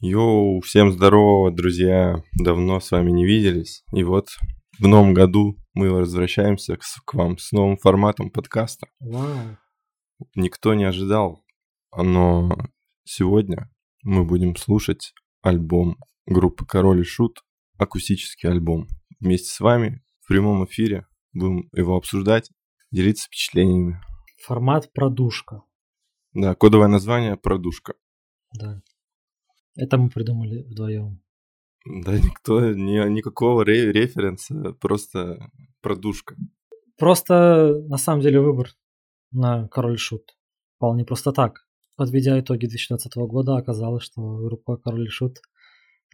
Йоу, всем здорово, друзья. Давно с вами не виделись. И вот в новом году мы возвращаемся к, к вам с новым форматом подкаста. Вау. Никто не ожидал, но сегодня мы будем слушать альбом группы Король и Шут, акустический альбом. Вместе с вами в прямом эфире будем его обсуждать, делиться впечатлениями. Формат продушка. Да, кодовое название продушка. Да. Это мы придумали вдвоем. Да никто, ни, никакого ре- референса, просто продушка. Просто, на самом деле, выбор на Король и Шут пал не просто так. Подведя итоги 2020 года, оказалось, что группа Король и Шут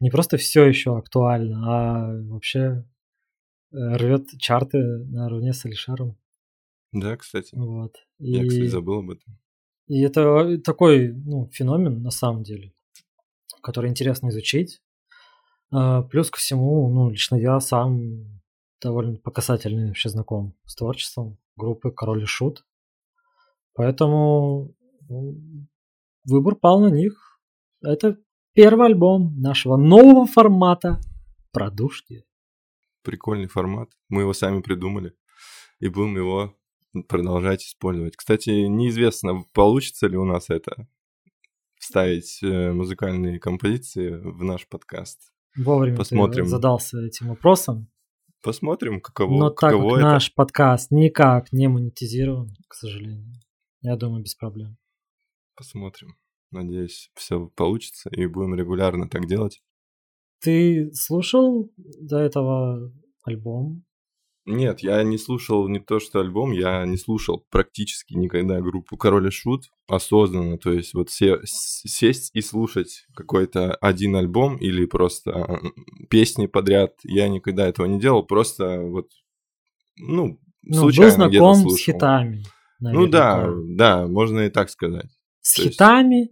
не просто все еще актуальна, а вообще э, рвет чарты наравне с Алишером. Да, кстати. Вот. Я, кстати, забыл об этом. И это такой ну, феномен на самом деле, который интересно изучить. А, Плюс ко всему, ну, лично я сам довольно показательный вообще знаком с творчеством группы Король и Шут. Поэтому ну, выбор пал на них. Это первый альбом нашего нового формата продушки. Прикольный формат. Мы его сами придумали. И будем его продолжать использовать. Кстати, неизвестно, получится ли у нас это вставить э, музыкальные композиции в наш подкаст. Вовремя Посмотрим. ты задался этим вопросом. Посмотрим, каково, Но так каково как это. наш подкаст никак не монетизирован, к сожалению, я думаю, без проблем. Посмотрим. Надеюсь, все получится, и будем регулярно так делать. Ты слушал до этого альбом? Нет, я не слушал не то что альбом, я не слушал практически никогда группу Король и Шут осознанно. То есть вот се- с- сесть и слушать какой-то один альбом или просто песни подряд, я никогда этого не делал. Просто вот, ну, Ну, случайно был знаком слушал. с хитами. Ну да, да, можно и так сказать. С то есть- хитами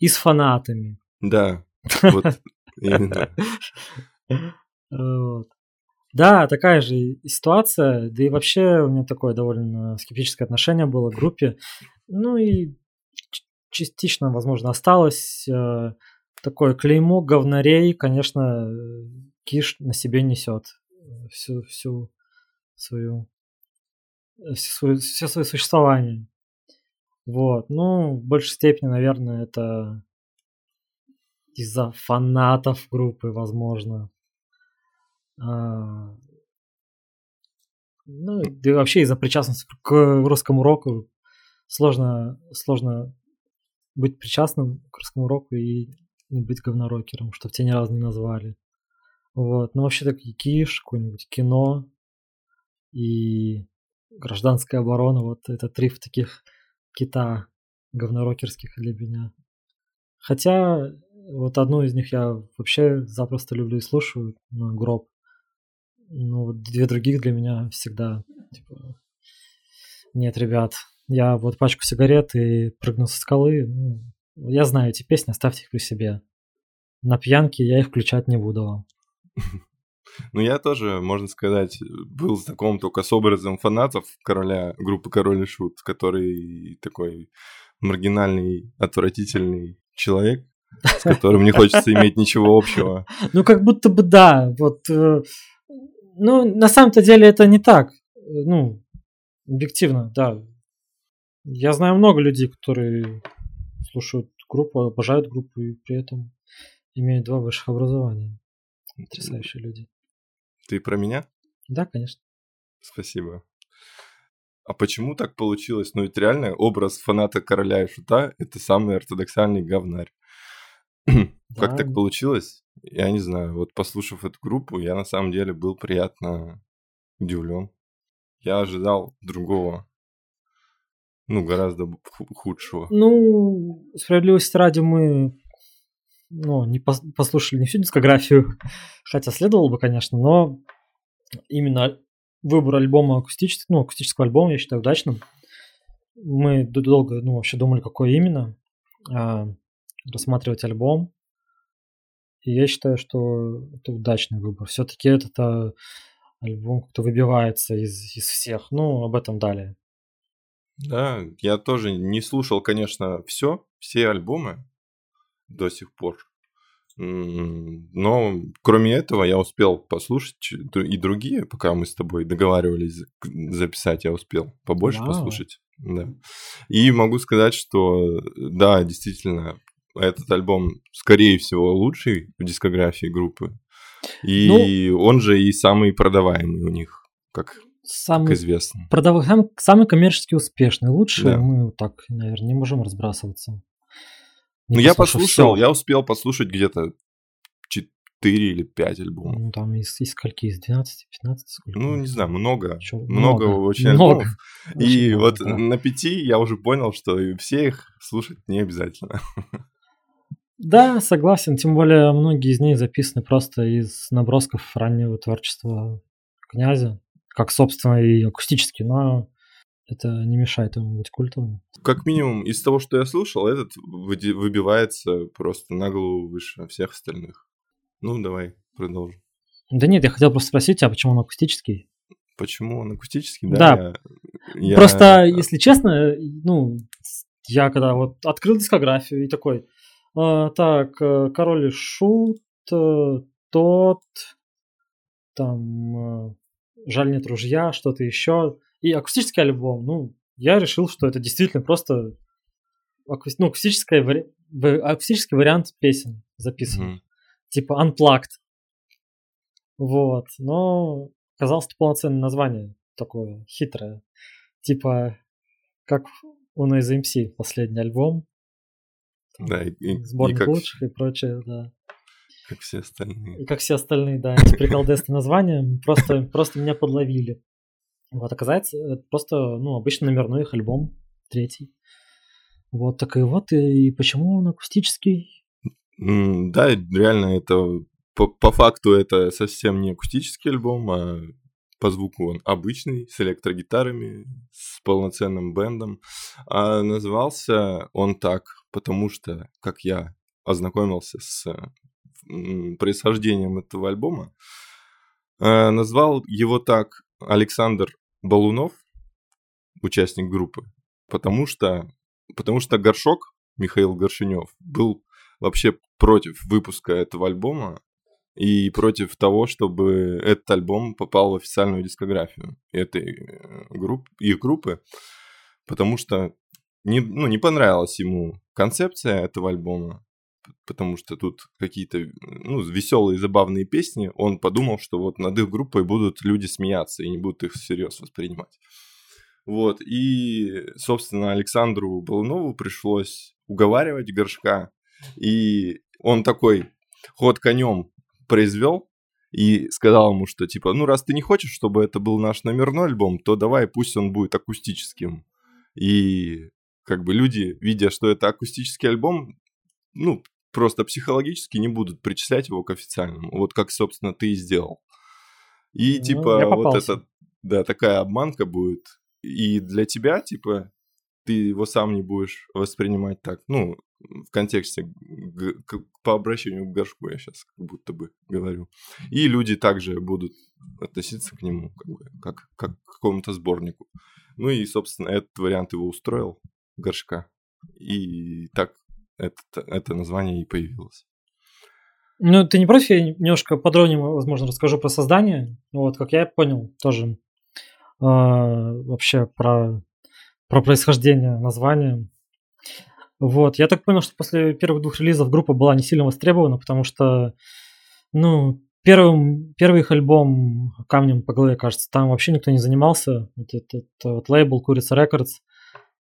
и с фанатами. Да, вот именно. Вот. Да, такая же ситуация. Да и вообще у меня такое довольно скептическое отношение было к группе. Ну и частично, возможно, осталось. э, Такое клеймо говнарей, конечно, э, Киш на себе несет всю, всю свою э, всю свою- все свое существование. Вот. Ну, в большей степени, наверное, это из-за фанатов группы, возможно. А, Ну, да и вообще из-за причастности к русскому року сложно, сложно быть причастным к русскому року и не быть говнорокером, что тебя ни разу не назвали. Вот. Ну, вообще так и Киш, какое-нибудь кино и гражданская оборона, вот это три в таких кита говнорокерских для меня. Хотя вот одну из них я вообще запросто люблю и слушаю, гроб. Ну, две других для меня всегда, типа, нет, ребят, я вот пачку сигарет и прыгну со скалы, ну, я знаю эти песни, оставьте их при себе. На пьянке я их включать не буду вам. Ну, я тоже, можно сказать, был знаком только с образом фанатов короля, группы Король и Шут, который такой маргинальный, отвратительный человек, с которым не хочется иметь ничего общего. Ну, как будто бы да, вот, э, ну, на самом-то деле это не так, ну, объективно, да. Я знаю много людей, которые слушают группу, обожают группу и при этом имеют два высших образования. Потрясающие люди. Ты про меня? Да, конечно. Спасибо. А почему так получилось? Ну, ведь реально образ фаната короля и шута – это самый ортодоксальный говнарь. Как Да. так получилось? Я не знаю. Вот послушав эту группу, я на самом деле был приятно удивлен. Я ожидал другого, ну, гораздо худшего. Ну, справедливости ради мы ну, не пос- послушали не всю дискографию, хотя следовало бы, конечно, но именно выбор альбома акустического, ну, акустического альбома я считаю удачным. Мы долго, ну, вообще думали, какой именно а, рассматривать альбом. И я считаю, что это удачный выбор. Все-таки этот а, альбом как-то выбивается из, из всех. Ну, об этом далее. Да, я тоже не слушал, конечно, все, все альбомы до сих пор. Но кроме этого я успел послушать и другие, пока мы с тобой договаривались записать, я успел побольше Вау. послушать. Да. И могу сказать, что да, действительно, этот альбом, скорее всего, лучший в дискографии группы. И ну, он же и самый продаваемый у них, как, самый как известно. Продаваемый, самый коммерчески успешный. Лучше да. мы так, наверное, не можем разбрасываться. Не ну, я послушал, всё. я успел послушать где-то 4 или 5 альбомов. Ну, там из, из скольки? Из 12, 15? Сколько? Ну, не знаю, много. Чё? Много, много очень много. альбомов. Очень и много, вот да. на пяти я уже понял, что все их слушать не обязательно. Да, согласен. Тем более многие из них записаны просто из набросков раннего творчества князя. Как, собственно, и акустически, но это не мешает ему быть культовым. Как минимум, из того, что я слушал, этот выбивается просто на голову выше всех остальных. Ну, давай, продолжим. Да нет, я хотел просто спросить, а почему он акустический? Почему он акустический? Да. да я, просто, я... если честно, ну, я когда вот открыл дискографию и такой, э, так, э, Король и Шут, э, тот, там, э, Жаль нет ружья, что-то еще и акустический альбом, ну, я решил, что это действительно просто аку... ну, акустический, вари... акустический вариант песен записан. Mm-hmm. Типа Unplugged. Вот. Но оказалось это полноценное название такое хитрое. Типа как у Noise MC последний альбом. Да, и, Сборник и как... лучших и прочее, да. Как все остальные. И как все остальные, да. Эти приколдесные названия просто, просто меня подловили. Вот, оказывается, это просто, ну, обычно номерной их альбом, третий. Вот, так и вот, и, и почему он акустический? Mm, да, реально, это по, по факту это совсем не акустический альбом, а по звуку он обычный, с электрогитарами, с полноценным бендом. А назывался он так, потому что, как я ознакомился с происхождением этого альбома, э, назвал его так Александр Балунов, участник группы, потому что, потому что Горшок, Михаил Горшинев, был вообще против выпуска этого альбома и против того, чтобы этот альбом попал в официальную дискографию этой э, группы, их группы, потому что не, ну, не понравилась ему концепция этого альбома, потому что тут какие-то ну, веселые, забавные песни, он подумал, что вот над их группой будут люди смеяться и не будут их всерьез воспринимать. Вот, и, собственно, Александру Балунову пришлось уговаривать Горшка, и он такой ход конем произвел, и сказал ему, что типа, ну раз ты не хочешь, чтобы это был наш номерной альбом, то давай пусть он будет акустическим. И как бы люди, видя, что это акустический альбом, ну, просто психологически не будут причислять его к официальному. Вот как, собственно, ты и сделал. И, ну, типа, вот это, да, такая обманка будет. И для тебя, типа, ты его сам не будешь воспринимать так. Ну, в контексте по обращению к горшку я сейчас как будто бы говорю. И люди также будут относиться к нему как, бы, как, как к какому-то сборнику. Ну и, собственно, этот вариант его устроил, горшка. И так это, это название и появилось. Ну, ты не против, я немножко подробнее, возможно, расскажу про создание. Вот, как я понял, тоже э, вообще про, про происхождение названия. Вот, я так понял, что после первых двух релизов группа была не сильно востребована, потому что, ну, первым, первый их альбом «Камнем по голове», кажется, там вообще никто не занимался. Вот этот вот лейбл «Курица Рекордс»,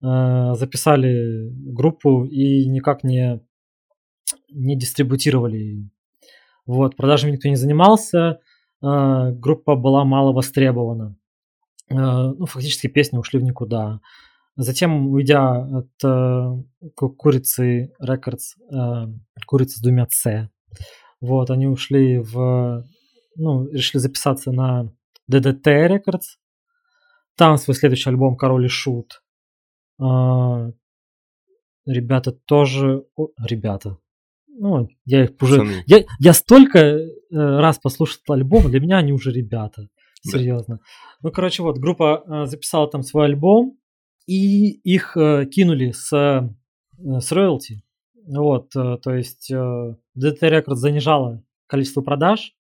записали группу и никак не, не дистрибутировали ее. Вот, продажами никто не занимался, э, группа была мало востребована. Э, ну, фактически песни ушли в никуда. Затем, уйдя от Курицы Records, Курица с двумя С, вот, они ушли в, ну, решили записаться на DDT Records. Там свой следующий альбом «Король и Шут» ребята тоже... О, ребята. Ну, я их уже... Я, я столько э, раз послушал альбом, для меня они уже ребята. Серьезно. Да. Ну, короче, вот, группа э, записала там свой альбом, и их э, кинули с, с роялти. Вот, то есть DDT Records занижала количество продаж.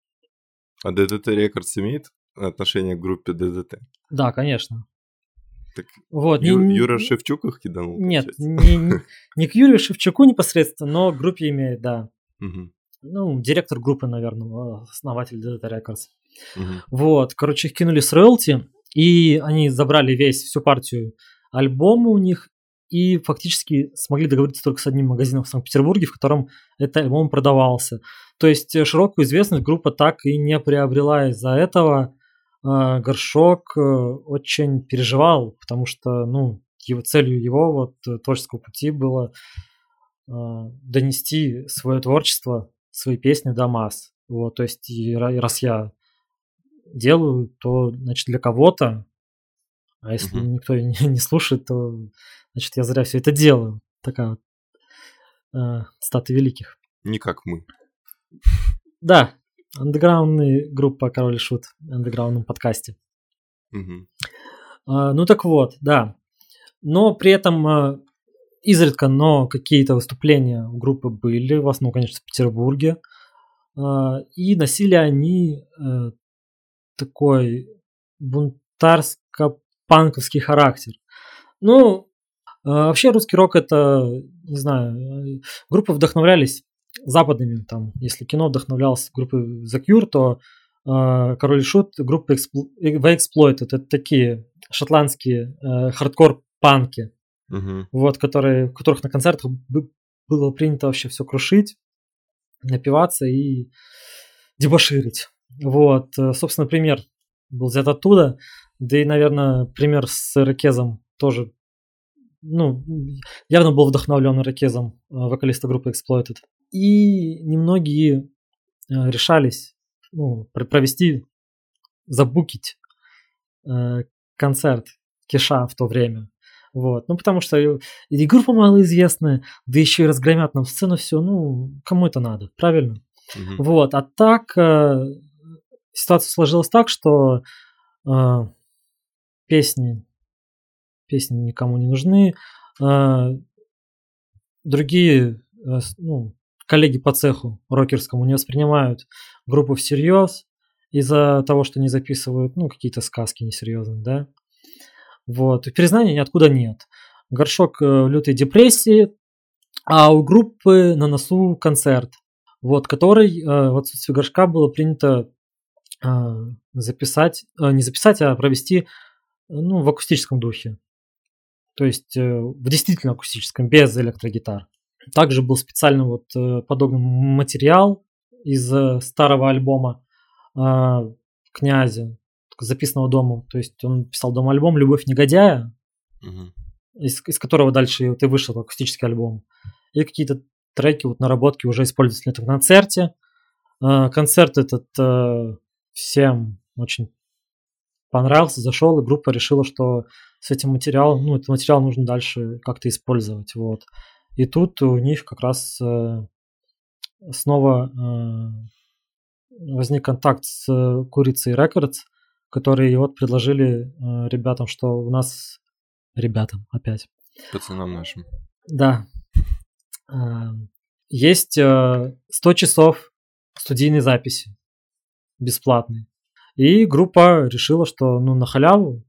А DDT Records имеет отношение к группе DDT? Да, конечно. Так Вот, Ю- не- Юра Шевчук их киданул? Нет, не, не- к Юрию Шевчуку непосредственно, но к группе имеет, да. Ну, директор группы, наверное, основатель DDT Records. Вот, короче, их кинули с роялти, и они забрали весь, всю партию альбома у них, и фактически смогли договориться только с одним магазином в Санкт-Петербурге, в котором этот альбом продавался. То есть э, широкую известность группа так и не приобрела из-за этого. Э, Горшок э, очень переживал, потому что, ну, его целью его вот э, творческого пути было э, донести свое творчество, свои песни до масс. Вот, то есть, и ра- и раз я делаю, то, значит, для кого-то, а если Мгм. никто не, не слушает, то, значит, я зря все это делаю. Такая вот э, цитата великих. Не как мы. Да, андеграундная группа Король и Шут, в андеграундном подкасте. Мгм. А, Ну так вот, да. Но при этом а, изредка, но какие-то выступления у группы были, в основном, конечно, в Петербурге. А, И носили они э, такой бунтарско-панковский характер. Ну, а, вообще русский рок это, не знаю, э, группы вдохновлялись западными, там, если кино вдохновлялось группой The Cure, то э, Король и Шут группа Explo- The Exploited, это такие шотландские э, хардкор-панки, Мгм. вот, которые, которых на концертах бы- было принято вообще все крушить, напиваться и дебоширить. Вот, э, собственно, пример был взят оттуда, да и, наверное, пример с Ирокезом тоже, ну, явно был вдохновлен Ирокезом, э, вокалиста группы Exploited. И немногие э, решались ну, пр- провести, забукить э, концерт Киша в то время. Вот. Ну, потому что и группа малоизвестная, да еще и разгромят нам сцену, все, ну, кому это надо, правильно? Мгм. Вот, а так э, ситуация сложилась так, что э, песни, песни никому не нужны, э, другие э, ну, коллеги по цеху рокерскому не воспринимают группу всерьез из-за того, что не записывают ну, какие-то сказки несерьезные, да. Вот, и признания ниоткуда нет. Горшок э, лютой депрессии, а у группы на носу концерт, вот, который э, в отсутствие горшка было принято э, записать, э, не записать, а провести ну, в акустическом духе. То есть э, в действительно акустическом, без электрогитар. Также был специально вот э, подобный материал из э, старого альбома э, князя, записанного дома. То есть он писал дом альбом «Любовь негодяя», Мгм. из, из которого дальше вот и вышел акустический альбом. И какие-то треки, вот наработки уже используются на этом концерте. Э, Концерт этот э, всем очень понравился, зашел, и группа решила, что с этим материалом, ну, этот материал нужно дальше как-то использовать, вот. И тут у них как раз э, снова э, возник контакт с э, Курицей Records, которые вот предложили ребятам, что у нас ребятам опять. Пацанам нашим. Да. Есть э, 100 часов студийной записи бесплатной. И группа решила, что ну на халяву,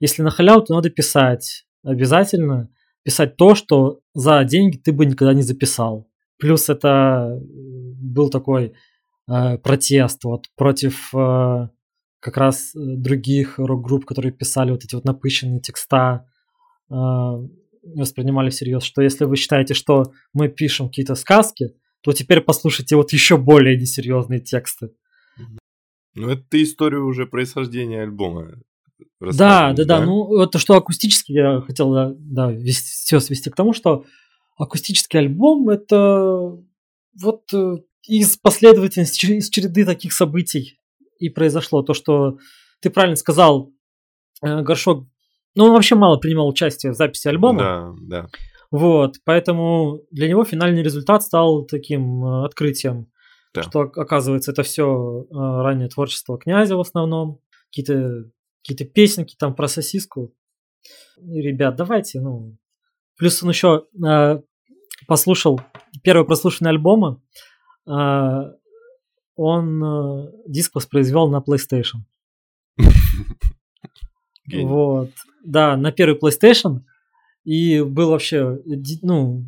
если на халяву, то надо писать. Обязательно писать то, что за деньги ты бы никогда не записал. Плюс это э, был такой э, протест вот против э, как раз э, других рок-групп, которые писали вот эти вот напыщенные текста, э, воспринимали всерьез, что если вы считаете, что мы пишем какие-то сказки, то теперь послушайте вот еще более несерьезные тексты. Ну, это ты историю уже происхождения альбома Да, да, да. Ну, это что акустически я хотел да, да, все свести к тому, что акустический альбом это вот э, из последовательности, из череды таких событий и произошло то, что ты правильно сказал, э, Горшок, ну, он вообще мало принимал участие в записи альбома. Да, да. Вот, поэтому для него финальный результат стал таким э, открытием, Да. что ок- оказывается это все раннее творчество князя в основном, какие-то какие песенки там про сосиску. И, ребят, давайте, ну. Плюс он еще послушал первое прослушивание альбома, э, он э, диск воспроизвел на PlayStation. Вот. Да, на первый PlayStation. И был вообще, ну,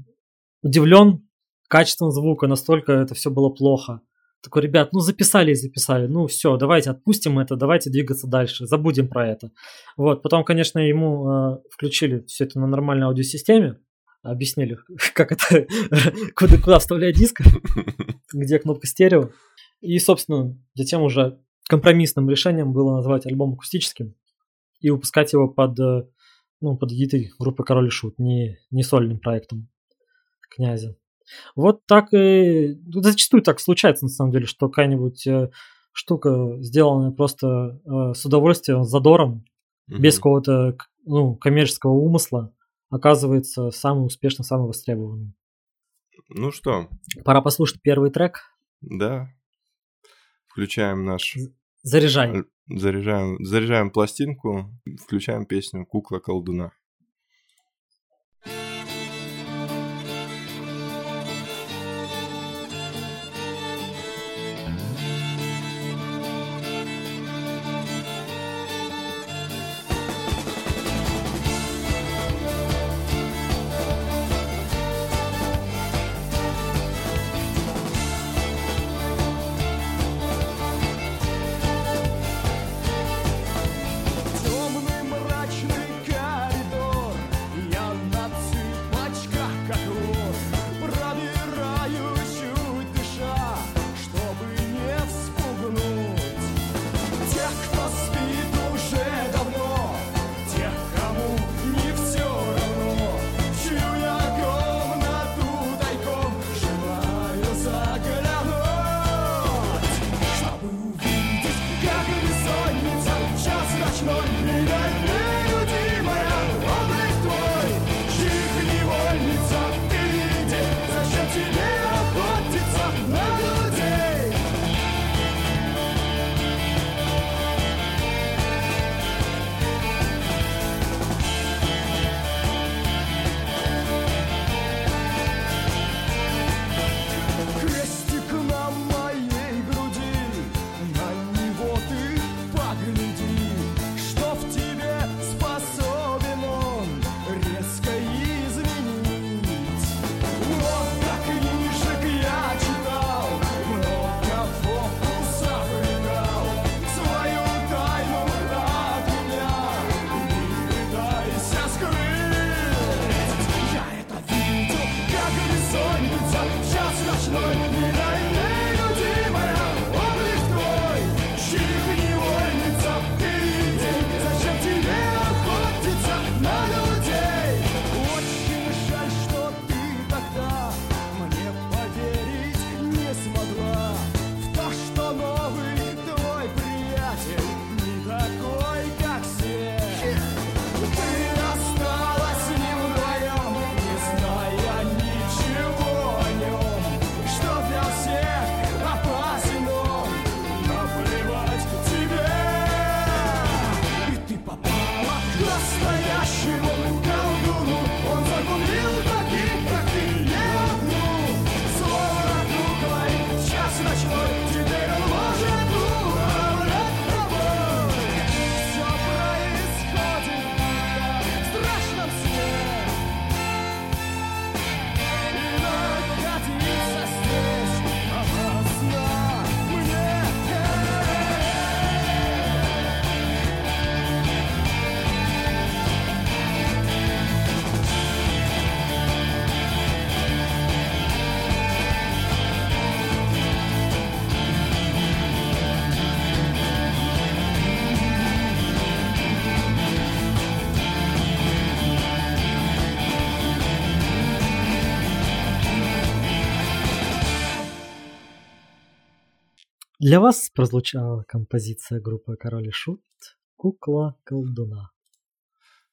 удивлен качеством звука, настолько это все было плохо. Такой, ребят, ну записали и записали, ну все, давайте отпустим это, давайте двигаться дальше, забудем про это. Вот, потом, конечно, ему э, включили все это на нормальной аудиосистеме, объяснили, как это, куда, куда вставлять диск, где кнопка стерео. И, собственно, затем уже компромиссным решением было назвать альбом акустическим и выпускать его под, э, ну, под эгидой группы Король и Шут, не, не сольным проектом князя. Вот так и ну, зачастую так случается, на самом деле, что какая-нибудь э, штука, сделанная просто э, с удовольствием, с задором, mm-hmm. без какого-то ну, коммерческого умысла, оказывается самым успешным, самым востребованным. Ну что? Пора послушать первый трек. Да. Включаем наш... Заряжай. Заряжаем, заряжаем пластинку, включаем песню «Кукла колдуна». Для вас прозвучала композиция группы Король и Шут «Кукла колдуна».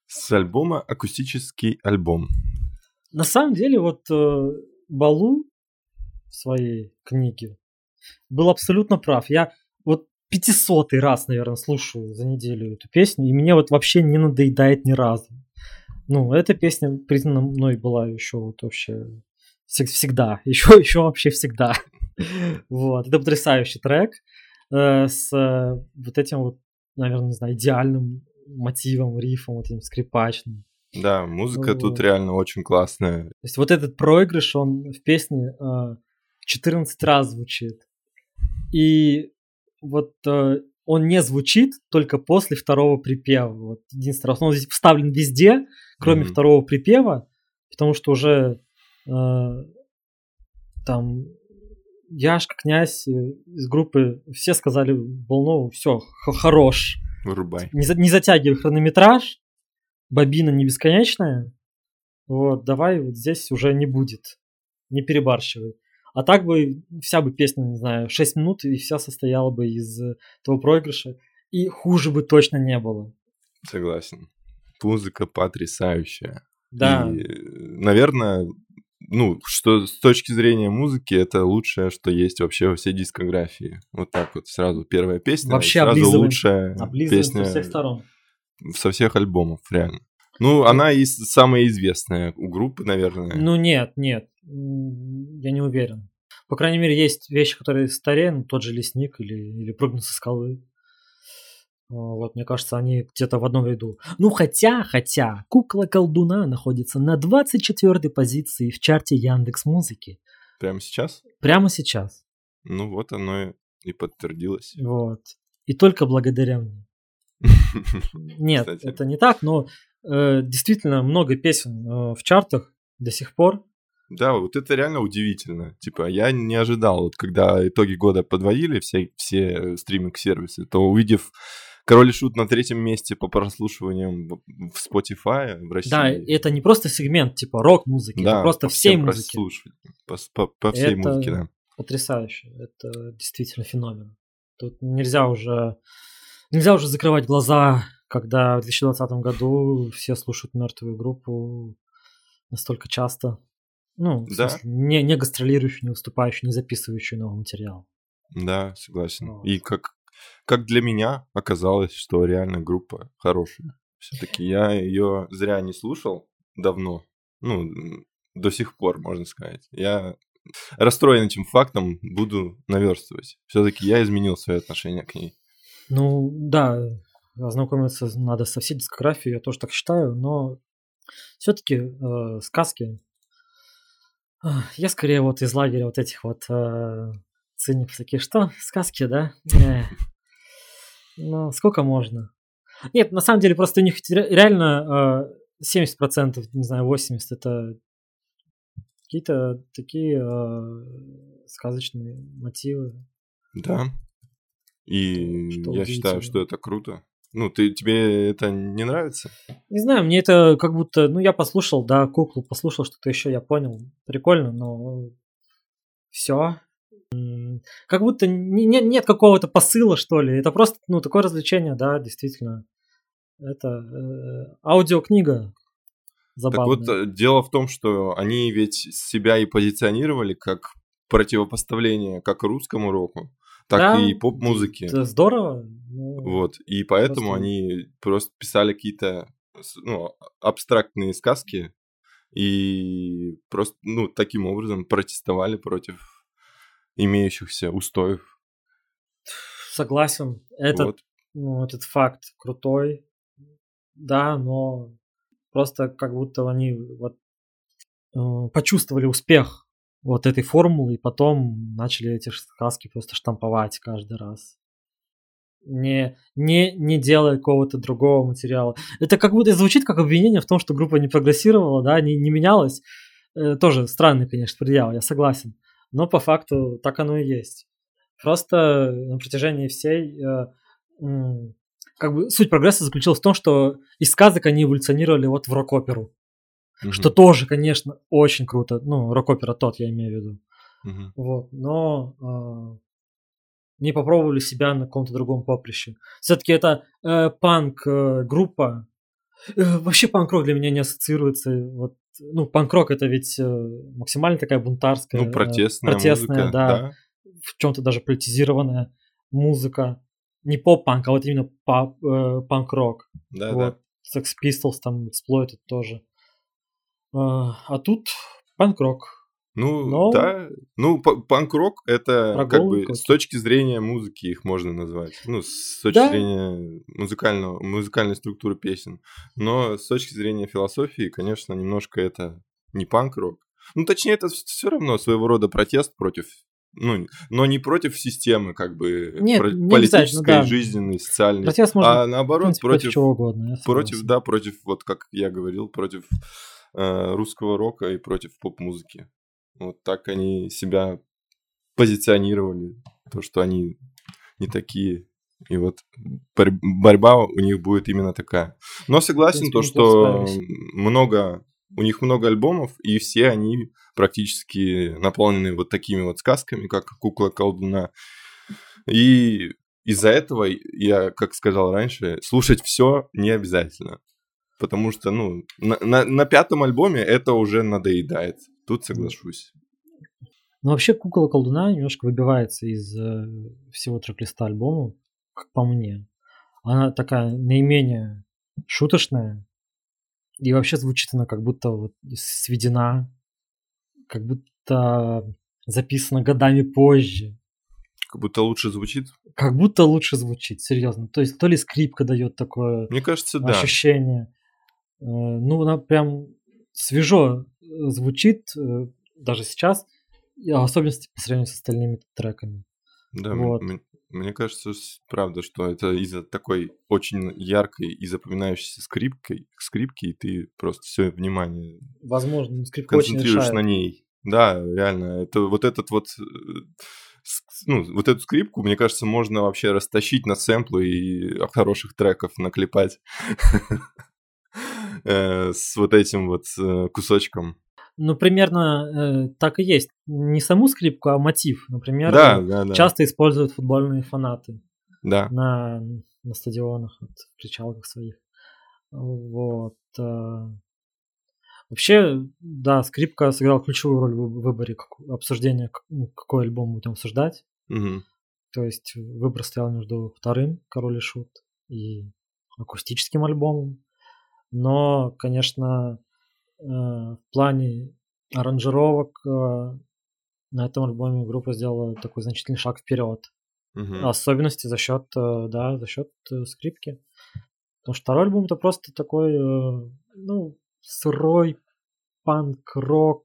С альбома «Акустический альбом». На самом деле, вот э, Балу в своей книге был абсолютно прав. Я вот пятисотый раз, наверное, слушаю за неделю эту песню, и мне вот вообще не надоедает ни разу. Ну, эта песня признана мной была еще вот вообще Всегда. Еще, еще вообще всегда. Вот. Это потрясающий трек э, с э, вот этим вот, наверное, не знаю, идеальным мотивом, рифом, вот этим скрипачным. Да, музыка вот. тут реально очень классная. То есть вот этот проигрыш, он в песне э, 14 раз звучит. И вот э, он не звучит только после второго припева. Вот единственный раз. Он здесь вставлен везде, кроме mm-hmm. второго припева, потому что уже э, там Яшка, князь э, из группы, все сказали, волну, все, хорош. Вырубай. Не, не затягивай хронометраж, бобина не бесконечная. Вот, давай вот здесь уже не будет. Не перебарщивай. А так бы вся бы песня, не знаю, 6 минут, и вся состояла бы из того проигрыша. И хуже бы точно не было. Согласен. Музыка потрясающая. Да. И, наверное, ну, что с точки зрения музыки, это лучшее, что есть вообще во всей дискографии. Вот так вот сразу первая песня, вообще сразу лучшая песня со всех сторон. Со всех альбомов, реально. Ну, она и самая известная у группы, наверное. Ну, нет, нет. Я не уверен. По крайней мере, есть вещи, которые старее, ну, тот же лесник или, или прыгнуть со скалы. Вот, мне кажется, они где-то в одном ряду. Ну, хотя, хотя, кукла колдуна находится на 24 позиции в чарте Яндекс Музыки. Прямо сейчас? Прямо сейчас. Ну, вот оно и подтвердилось. Вот. И только благодаря мне. Нет, это не так, но э, действительно много песен э, в чартах до сих пор. Да, вот это реально удивительно. Типа, я не ожидал, вот когда итоги года подводили все, все стриминг-сервисы, то увидев Король и Шут на третьем месте по прослушиваниям в Spotify в России. Да, это не просто сегмент типа рок-музыки, да, это просто всей музыки. По, по, по всей это музыке, да. Потрясающе. Это действительно феномен. Тут нельзя уже нельзя уже закрывать глаза, когда в 2020 году все слушают мертвую группу настолько часто. Ну, да. смысле, не, не гастролирующую, не выступающую, не записывающую новый материал. Да, согласен. Вот. И как, как для меня оказалось, что реально группа хорошая. Все-таки я ее зря не слушал давно. Ну, до сих пор, можно сказать. Я расстроен этим фактом, буду наверстывать. Все-таки я изменил свое отношение к ней. Ну, да, ознакомиться надо со всей дискографией, я тоже так считаю, но все-таки э, сказки я скорее вот из лагеря вот этих вот э, циников таких, что, сказки, да? Э, ну, сколько можно? Нет, на самом деле просто у них реально э, 70%, не знаю, 80% это какие-то такие э, сказочные мотивы. Да. И что я считаю, что это круто. Ну, ты, тебе это не нравится? Не знаю, мне это как будто, ну, я послушал, да, куклу, послушал что-то еще, я понял, прикольно, но все. Как будто не, нет какого-то посыла, что ли. Это просто, ну, такое развлечение, да, действительно. Это э, аудиокнига забавная. Так вот, э, дело в том, что они ведь себя и позиционировали как противопоставление как русскому року, так да, и поп-музыки. Это здорово. Ну, вот, и поэтому просто... они просто писали какие-то ну, абстрактные сказки и просто, ну, таким образом протестовали против имеющихся устоев. Согласен. Этот, вот. ну, этот факт крутой. Да, но просто как будто они вот э, почувствовали успех вот этой формулы, и потом начали эти сказки просто штамповать каждый раз. Не, не, не делая какого-то другого материала. Это как будто звучит как обвинение в том, что группа не прогрессировала, да, не, не менялась. Э, тоже странный, конечно, предъяв, я согласен. Но по факту так оно и есть. Просто на протяжении всей э, как бы суть прогресса заключалась в том, что из сказок они эволюционировали вот в рок-оперу. Mm-hmm. Что тоже, конечно, очень круто. Ну, рок-опера тот, я имею в виду. Mm-hmm. Вот, но э, не попробовали себя на каком-то другом поприще. Все-таки это э, панк-группа. Э, вообще панк-рок для меня не ассоциируется. Вот, ну, панк-рок это ведь э, максимально такая бунтарская. Ну, протестная, протестная музыка, да, да. В чем-то даже политизированная музыка. Не поп-панк, а вот именно э, панк-рок. Да, вот. да. Sex Pistols, там, Exploited тоже. А, а тут панк-рок. Ну, Но- да. Ну, панк-рок это как бы Прогулка. с точки зрения музыки их можно назвать. Ну, с точки Да. зрения музыкального, музыкальной структуры песен. Но с точки зрения философии, конечно, немножко это не панк-рок. Ну, точнее, это все равно своего рода протест против ну, но не против системы, как бы, Нет, про- не политической, да. жизненной, социальной. Протест можно, а наоборот, принципе, против, против чего угодно. против, да, против, вот как я говорил, против э, русского рока и против поп-музыки. Вот так они себя позиционировали, то, что они не такие. И вот борь- борьба у них будет именно такая. Но согласен, то, что много, у них много альбомов, и все они практически наполнены вот такими вот сказками, как «Кукла колдуна». И из-за этого я, как сказал раньше, слушать все не обязательно. Потому что, ну, на, на- на пятом альбоме это уже надоедает. Тут соглашусь. Ну, вообще, кукла колдуна немножко выбивается из э, всего трек-листа альбома, как по мне. Она такая наименее шуточная. И вообще звучит она как будто вот сведена, как будто записана годами позже. Как будто лучше звучит. Как будто лучше звучит, серьезно. То есть то ли скрипка дает такое Мне кажется, да. ощущение. Э, Ну, она прям свежо э, звучит э, даже сейчас, и особенности по сравнению с остальными треками. Да, Вот. м- мне кажется, правда, что это из-за такой очень яркой и запоминающейся скрипкой, скрипки, и ты просто все внимание Возможно, ну, скрипка очень концентрируешь решает. на ней. Да, реально, это вот этот вот, э, ну, вот эту скрипку, мне кажется, можно вообще растащить на сэмплы и хороших треков наклепать э, с вот этим вот э, кусочком. Ну, примерно э, так и есть. Не саму скрипку, а мотив. Например, Да, э, да, да. часто используют футбольные фанаты Да. на, на стадионах, вот, в причалках своих. Вот. Вообще, да, скрипка сыграла ключевую роль в вы- выборе как- обсуждения, ну, какой альбом будем обсуждать. Мгм. То есть выбор стоял между вторым «Король и Шут» и акустическим альбомом. Но, конечно, э, в плане аранжировок э, на этом альбоме группа сделала такой значительный шаг вперед. Мгм. Особенности за счет, э, да, за счет скрипки. Потому что второй альбом это просто такой, ну, сырой панк-рок.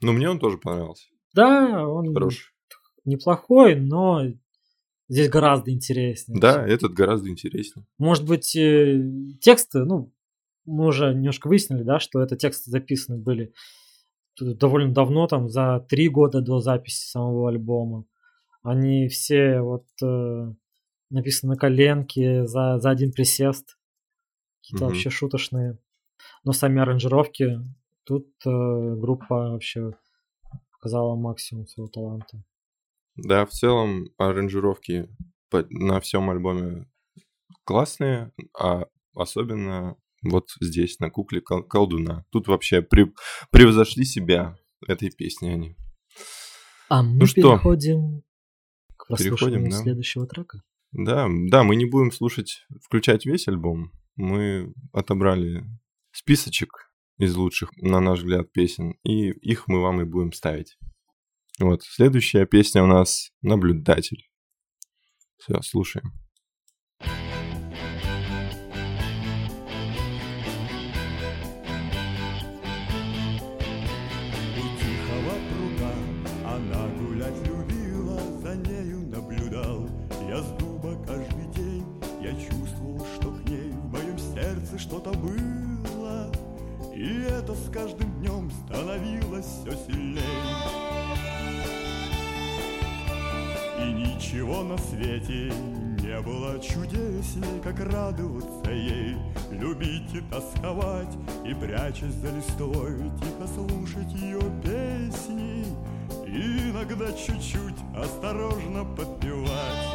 Ну, мне он тоже понравился. Да, он Хороший. неплохой, но здесь гораздо интереснее. Да, этот гораздо интереснее. Может быть, тексты, ну, мы уже немножко выяснили, да, что это тексты записаны были довольно давно, там, за три года до записи самого альбома. Они все вот э, написаны на коленке за, за один присест. Какие-то Мгм. вообще шуточные. Но сами аранжировки, тут э, группа вообще показала максимум своего таланта. Да, в целом аранжировки на всем альбоме классные, а особенно вот здесь, на кукле кол- колдуна. Тут вообще при- превзошли себя этой песней они. А мы что, переходим к переходим, да. следующего трека. Да, да, мы не будем слушать, включать весь альбом. Мы отобрали списочек из лучших, на наш взгляд, песен, и их мы вам и будем ставить. Вот, следующая песня у нас «Наблюдатель». Все, слушаем. Все сильнее. И ничего на свете не было чудесней, как радоваться ей, любить и тосковать, и прячась за листвой, тихо слушать ее песни, и иногда чуть-чуть осторожно подпевать.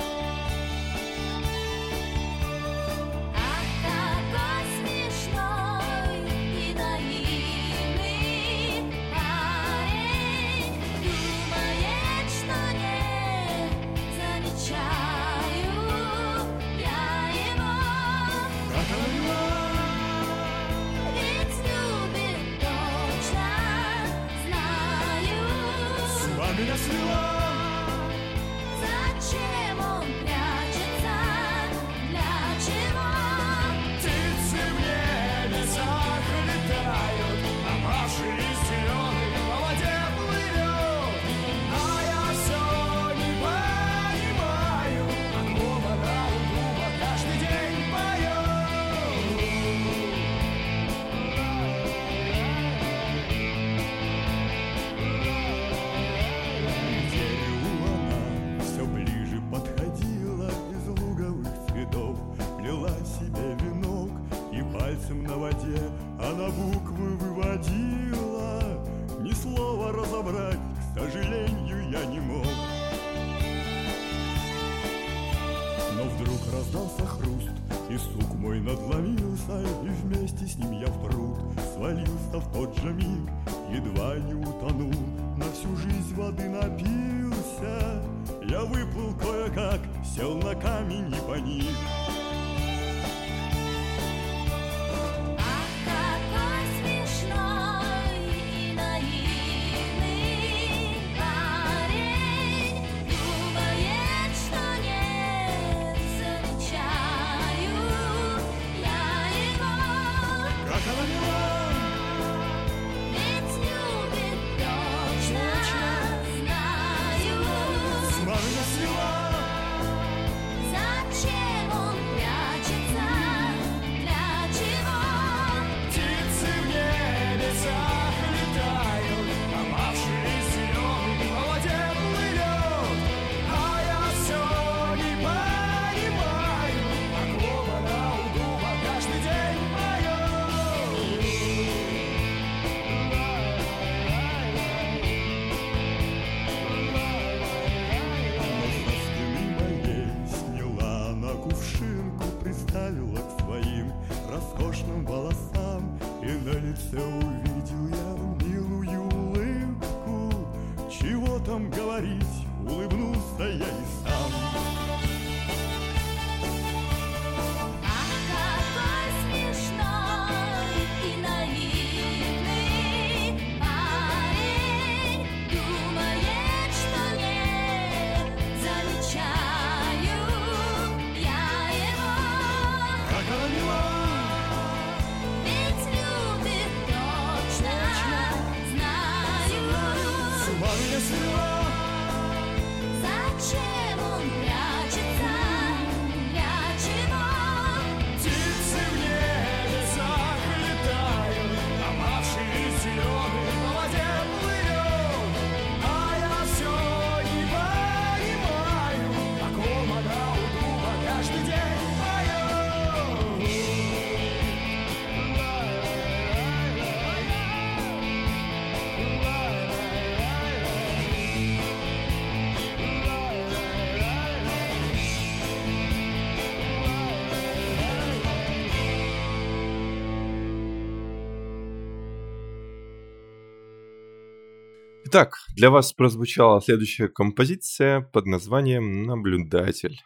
Итак, для вас прозвучала следующая композиция под названием «Наблюдатель».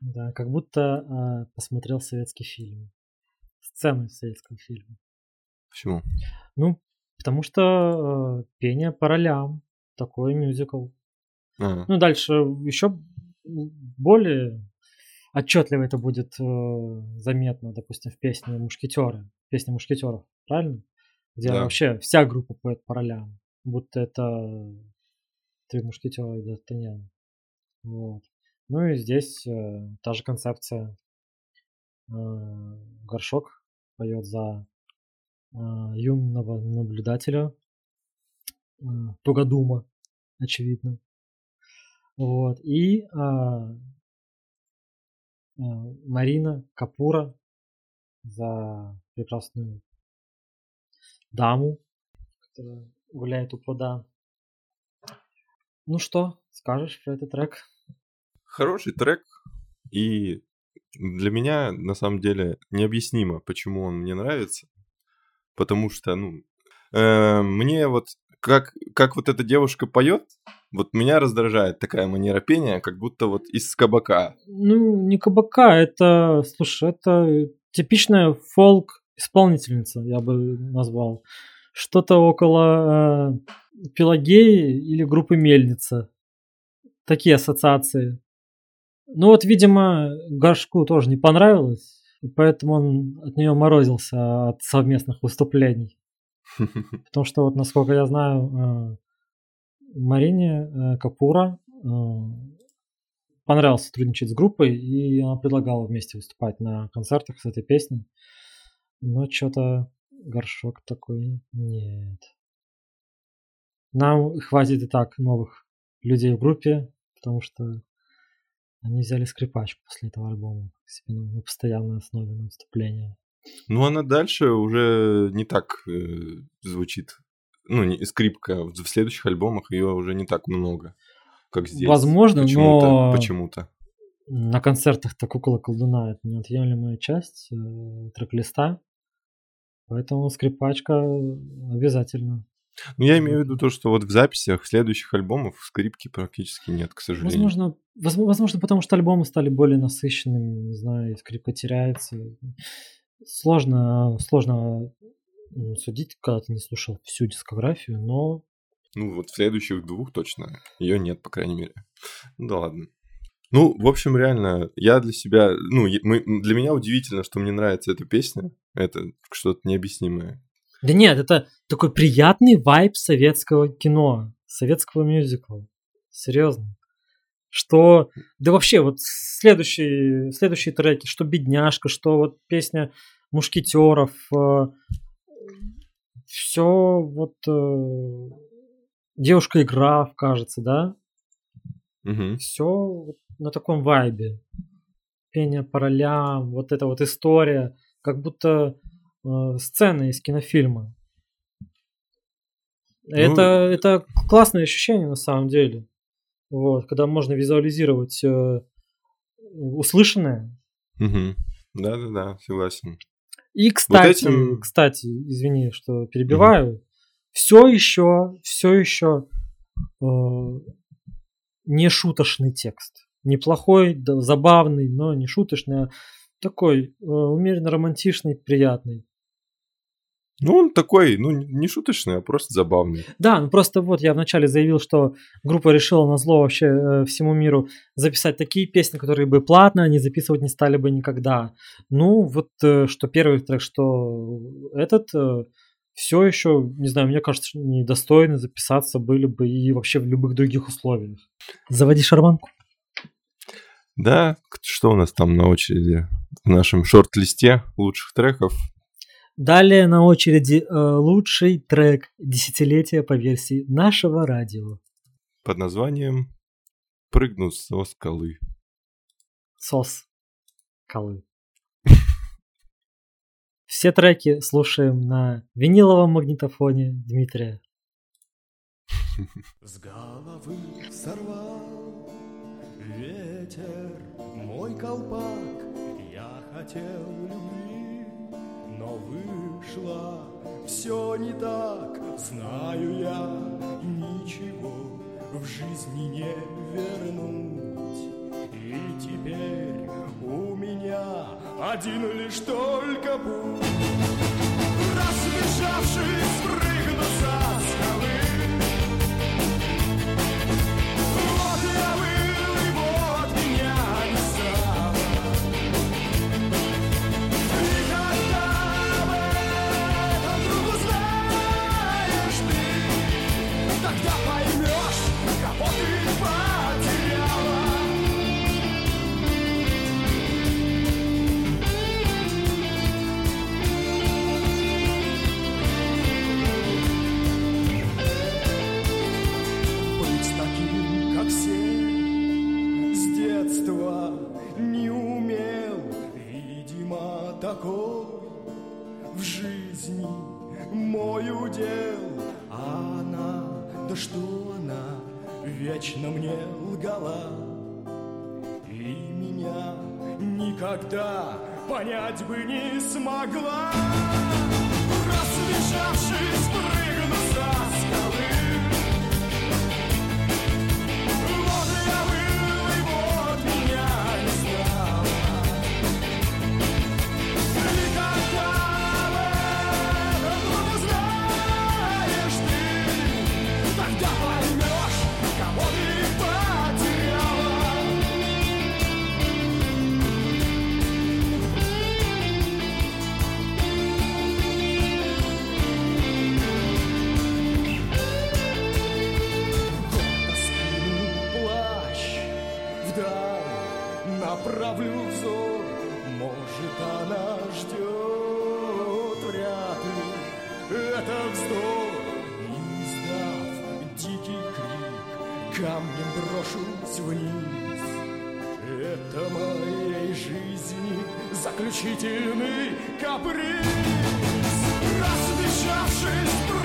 Да, как будто а, посмотрел советский фильм. Сцену из советского фильма. Почему? Ну, потому что э, пение по ролям. Такой мюзикл. А, Ну, дальше еще более отчетливо это будет э, заметно, допустим, в песне Мушкетеры. Песня Мушкетеров, правильно? Где Да. вообще вся группа поет по ролям. Будто это три мушкетера и Д'Артаньян. Вот. Ну и здесь э, та же концепция. Э, горшок поет за э, юного наблюдателя, э, тугодума, очевидно. Вот. И а, а, Марина Капура за прекрасную даму, которая гуляет у плода. Ну что, скажешь про этот трек? Хороший трек, и для меня, на самом деле, необъяснимо, почему он мне нравится. Потому что, ну, э, мне вот, как, как вот эта девушка поет, вот меня раздражает такая манера пения, как будто вот из кабака. Ну, не кабака, это, слушай, это типичная фолк-исполнительница, я бы назвал. Что-то около э, Пелагеи или группы Мельница. Такие ассоциации. Ну вот, видимо, Горшку тоже не понравилось, и поэтому он от нее морозился от совместных выступлений. Потому что вот, насколько я знаю, э, Марине э, Капура э, понравилось сотрудничать с группой, и она предлагала вместе выступать на концертах с этой песней. Но что-то горшок такой нет. Нам хватит и так новых людей в группе, потому что они взяли скрипачку после этого альбома себе на, на постоянной основе на выступление. Ну, она дальше уже не так э, звучит. Ну, не, скрипка. В в следующих альбомах ее уже не так много, как здесь. Возможно, почему-то, но Почему-то. на концертах-то кукола колдуна это неотъемлемая часть э, трек-листа. Поэтому скрипачка обязательно. Ну, я имею в виду то, что вот в записях следующих альбомов скрипки практически нет, к сожалению. Возможно, возможно, потому что альбомы стали более насыщенными, не знаю, и скрипка теряется. Сложно, сложно м, судить, когда ты не слушал всю дискографию, но Ну, вот в следующих двух точно ее нет, по крайней мере. Ну да ладно. Ну, в общем, реально, я для себя, ну, мы, для меня удивительно, что мне нравится эта песня. Это что-то необъяснимое. Да нет, это такой приятный вайб советского кино, советского мюзикла. Серьезно. Что, да вообще, вот следующие, следующие треки, что «Бедняжка», что вот песня «Мушкетеров», все вот э, «Девушка игра», кажется, да? Мгм. Все на таком вайбе. Пение по ролям, вот эта вот история, как будто э, сцена из кинофильма. Это, это классное ощущение на самом деле. Вот, когда можно визуализировать э, услышанное. Мгм. Да-да-да, согласен. И, кстати, этим- кстати, извини, что перебиваю, все еще, все еще э, не шуточный текст. Неплохой, да, забавный, но не шуточный, а такой э, умеренно романтичный, приятный. Ну, он такой, ну, не шуточный, а просто забавный. Да, ну просто вот я вначале заявил, что группа решила на зло вообще э, всему миру записать такие песни, которые бы платно они записывать не стали бы никогда. Ну, вот э, что первый трек, что этот все еще, не знаю, мне кажется, недостойны записаться были бы и вообще в любых других условиях. Заводи шарманку. Да, что у нас там на очереди в нашем шорт-листе лучших треков? Далее на очереди э, лучший трек десятилетия по версии нашего радио. под названием «Прыгну со скалы». Сос. Колы. Все треки слушаем на виниловом магнитофоне Дмитрия. С головы сорвал ветер мой колпак Я хотел любви, но вышло все не так. Знаю я, ничего в жизни не вернуть. И теперь у меня один лишь только путь. Разбежавшись, такой в жизни мой удел. А она, да что она, вечно мне лгала, и меня никогда понять бы не смогла. Разбежавшись, брошусь вниз. Это моей жизни за заключительный каприз. Рассмешавшись,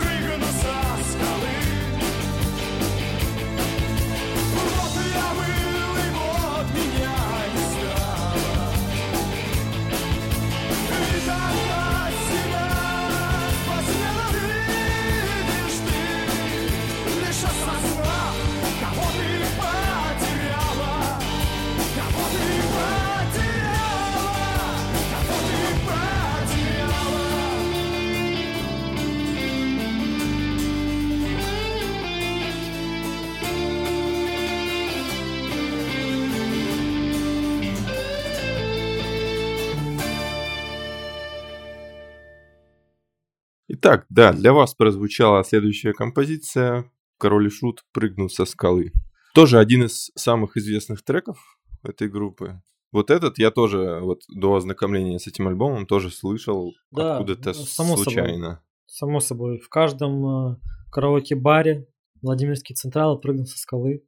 да, для вас прозвучала следующая композиция «Король и Шут прыгнут со скалы». Тоже один из самых известных треков этой группы. Вот этот я тоже вот до ознакомления с этим альбомом тоже слышал Да, откуда-то само собой. случайно. Само собой, в каждом э, караоке-баре Владимирский Централ прыгнул со скалы.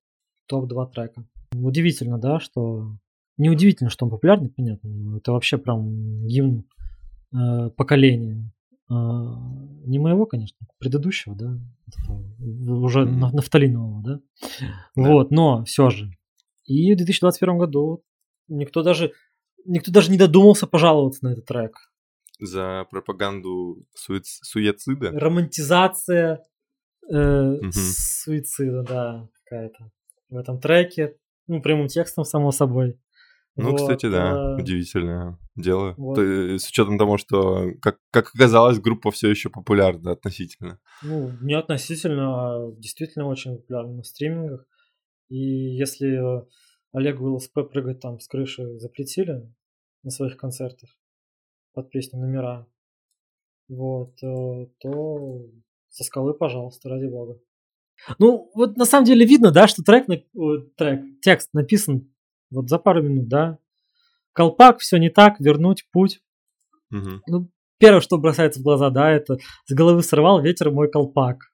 Топ-2 трека. Удивительно, да, что... Неудивительно, что он популярный, понятно. но Это вообще прям гимн э, поколения. Э, не моего, конечно, предыдущего, да, уже на- нафталинового, да? Да. Вот, но все же. И в 2021 году никто даже, никто даже не додумался пожаловаться на этот трек. За пропаганду суиц- суицида. романтизация э, Мгм. суицида, да, какая-то в этом треке, ну, прямым текстом, само собой. Ну, Вот, кстати, да, э, удивительное дело. вот. То С учетом того, что, как, как оказалось, группа все еще популярна относительно. Ну, не относительно, а действительно очень популярна на стримингах. И если э, Олегу ЛСП прыгать там с крыши запретили на своих концертах под песню «Номера», вот, э, то со скалы, пожалуйста, ради бога. Ну, вот на самом деле видно, да, что трек, на- о, трек текст написан вот за пару минут, да. Колпак, все не так, вернуть путь. Мгм. Ну, первое, что бросается в глаза, да, это с головы сорвал ветер мой колпак.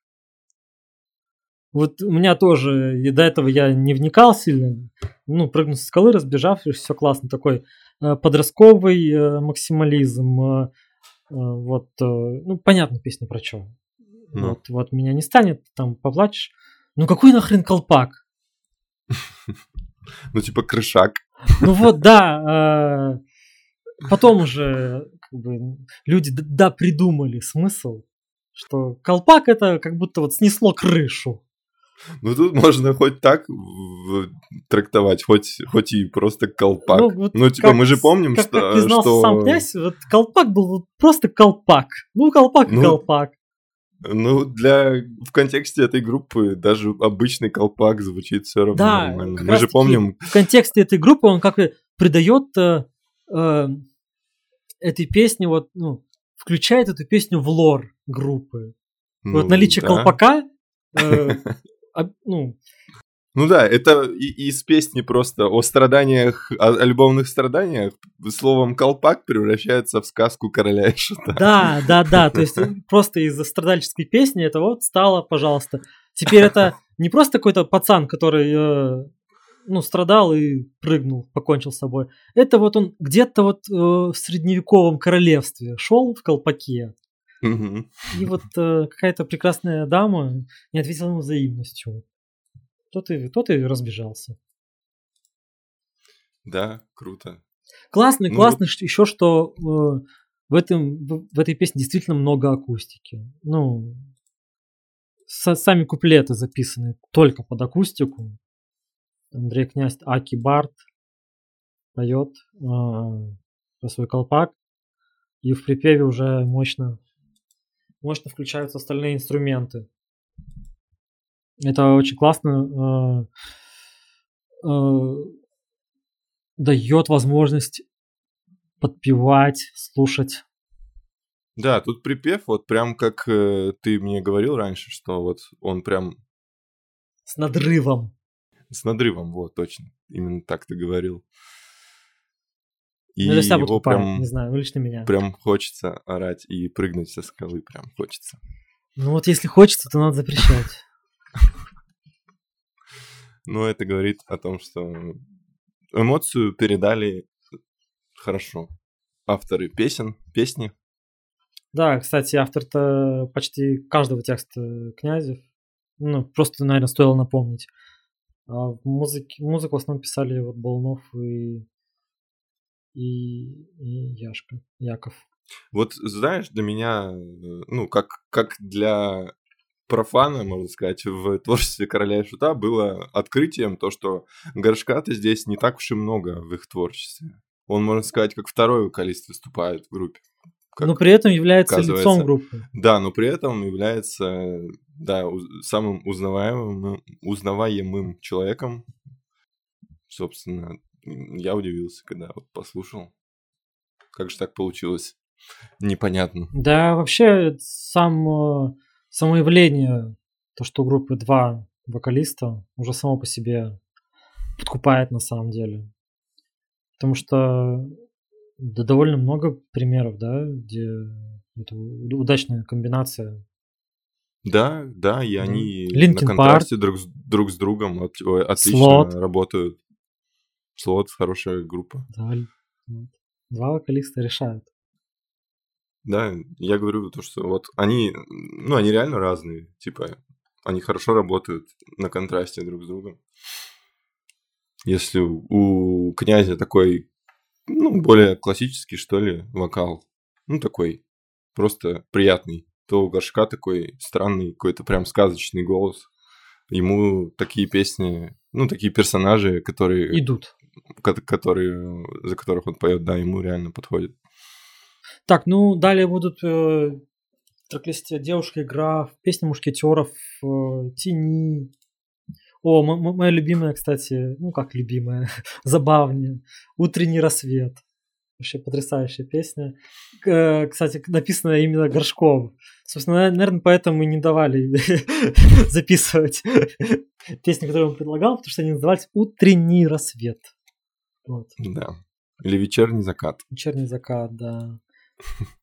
Вот у меня тоже, и до этого я не вникал сильно, ну, прыгнул со скалы, разбежавшись, все классно, такой э, подростковый э, максимализм, э, вот, ну, понятно, песня про что. Ну. Вот, вот меня не станет, там поплачешь. Ну какой нахрен колпак? Ну, типа крышак. Ну вот, да. э, Потом уже как бы, люди да придумали смысл, что колпак это как будто вот снесло крышу. Ну, тут можно хоть так трактовать, хоть, хоть и просто колпак. Ну, вот типа, как мы же помним, как, что... как признался что- сам князь, вот колпак был просто колпак. Ну, колпак Ну, колпак. Ну, для... В контексте этой группы даже обычный колпак звучит все равно Да, нормально. Мы же помним... В контексте этой группы он как бы придает э, э, этой песне, вот, ну, включает эту песню в лор группы. вот ну, наличие да. колпака, э, об- ну, Ну да, это из песни просто о страданиях, о альбомных страданиях словом колпак превращается в сказку короля и шута. да, да, да, то есть э, просто из-за страдальческой песни это вот стало, пожалуйста. Теперь это не просто какой-то пацан, который, э, ну, страдал и прыгнул, покончил с собой. Это вот он где-то вот э, в средневековом королевстве шел в колпаке, Мгм. И вот э, какая-то прекрасная дама не ответила ему взаимностью. Тот и, тот и разбежался. Да, круто. Классно, Ну классно еще, что э, в, этом, в, в этой песне действительно много акустики. Ну, са- сами куплеты записаны только под акустику. Андрей Князь Аки Барт поет э, про свой колпак. И в припеве уже мощно, мощно включаются остальные инструменты. Это очень классно э, э, дает возможность подпевать, слушать. Да, тут припев, вот прям как э, ты мне говорил раньше, что вот он прям С надрывом. с надрывом, вот, точно. Именно так ты говорил. И Ну, его прям, не знаю, лично меня. прям хочется орать и прыгнуть со скалы, прям хочется. Ну вот если хочется, то надо запрещать. Но это говорит о том, что эмоцию передали хорошо. авторы песен, песни. Да, кстати, автор-то почти каждого текста Князев. Ну, просто, наверное, стоило напомнить. А в музыке, музыку в основном писали вот Болнов и, и, и Яшка, Яков. Вот знаешь, для меня, э, ну, как, как для профана, можно сказать, в творчестве Короля и Шута было открытием то, что горшка-то здесь не так уж и много в их творчестве. Он, можно сказать, как второй вокалист выступает в группе. Как- Но при этом является оказывается. лицом группы. Да, но при этом является да, самым узнаваемым, узнаваемым человеком. Собственно, я удивился, когда вот послушал. Как же так получилось? Непонятно. Да, вообще сам, э, само явление, то, что у группы два вокалиста, уже само по себе подкупает на самом деле. Потому что да, довольно много примеров, да, где это удачная комбинация. Да, да, и они Linkin на контрасте друг с, друг с другом от- отлично Слот. работают. Слот хорошая группа. Да. Два вокалиста решают. Да, я говорю то, что вот они, ну, они реально разные. Типа, они хорошо работают на контрасте друг с другом. Если у князя такой, ну, более классический, что ли, вокал, ну, такой просто приятный, то у горшка такой странный, какой-то прям сказочный голос. Ему такие песни, ну, такие персонажи, которые, Идут. ко- которые, за которых он поет, да, ему реально подходит. Так, ну далее будут э, трек-листе девушка игра, песня мушкетеров, э, тени. О, мо- мо- моя любимая, кстати, ну как любимая, забавнее. Утренний рассвет. Вообще потрясающая песня. К- Кстати, написана именно Горшков. Собственно, наверное, поэтому и не давали записывать песни, которые он предлагал, потому что они назывались «Утренний рассвет». Вот. Да. Или вечерний закат. Вечерний закат, да.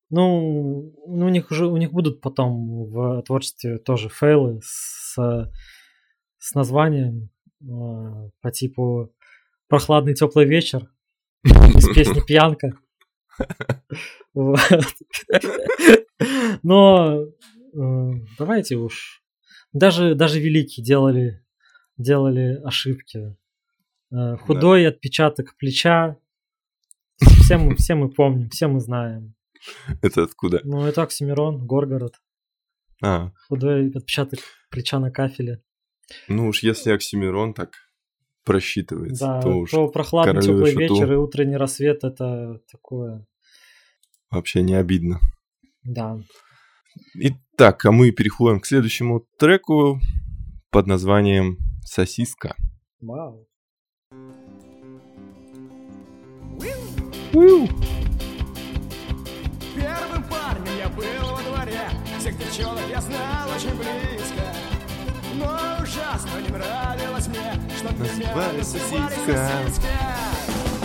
Ну, ну, у них уже у них будут потом в творчестве тоже фейлы с, с названием э, по типу Прохладный теплый вечер из песни Пьянка. Но э, давайте уж. Даже, даже великие делали, делали ошибки. Э, Худой отпечаток плеча. Все мы, все мы помним, все мы знаем. Это откуда? Ну, это Оксимирон, Горгород. А, Худой отпечаток плеча на кафеле. ну уж если Оксимирон так просчитывается, Да, то уж то прохладный теплый шуту. вечер и утренний рассвет это такое. вообще не обидно. Да. Итак, а мы переходим к следующему треку под названием «Сосиска». Вау. Первым Всех девчонок я знал очень близко. Но ужасно не нравилось мне Что меня Называли называли сосиска.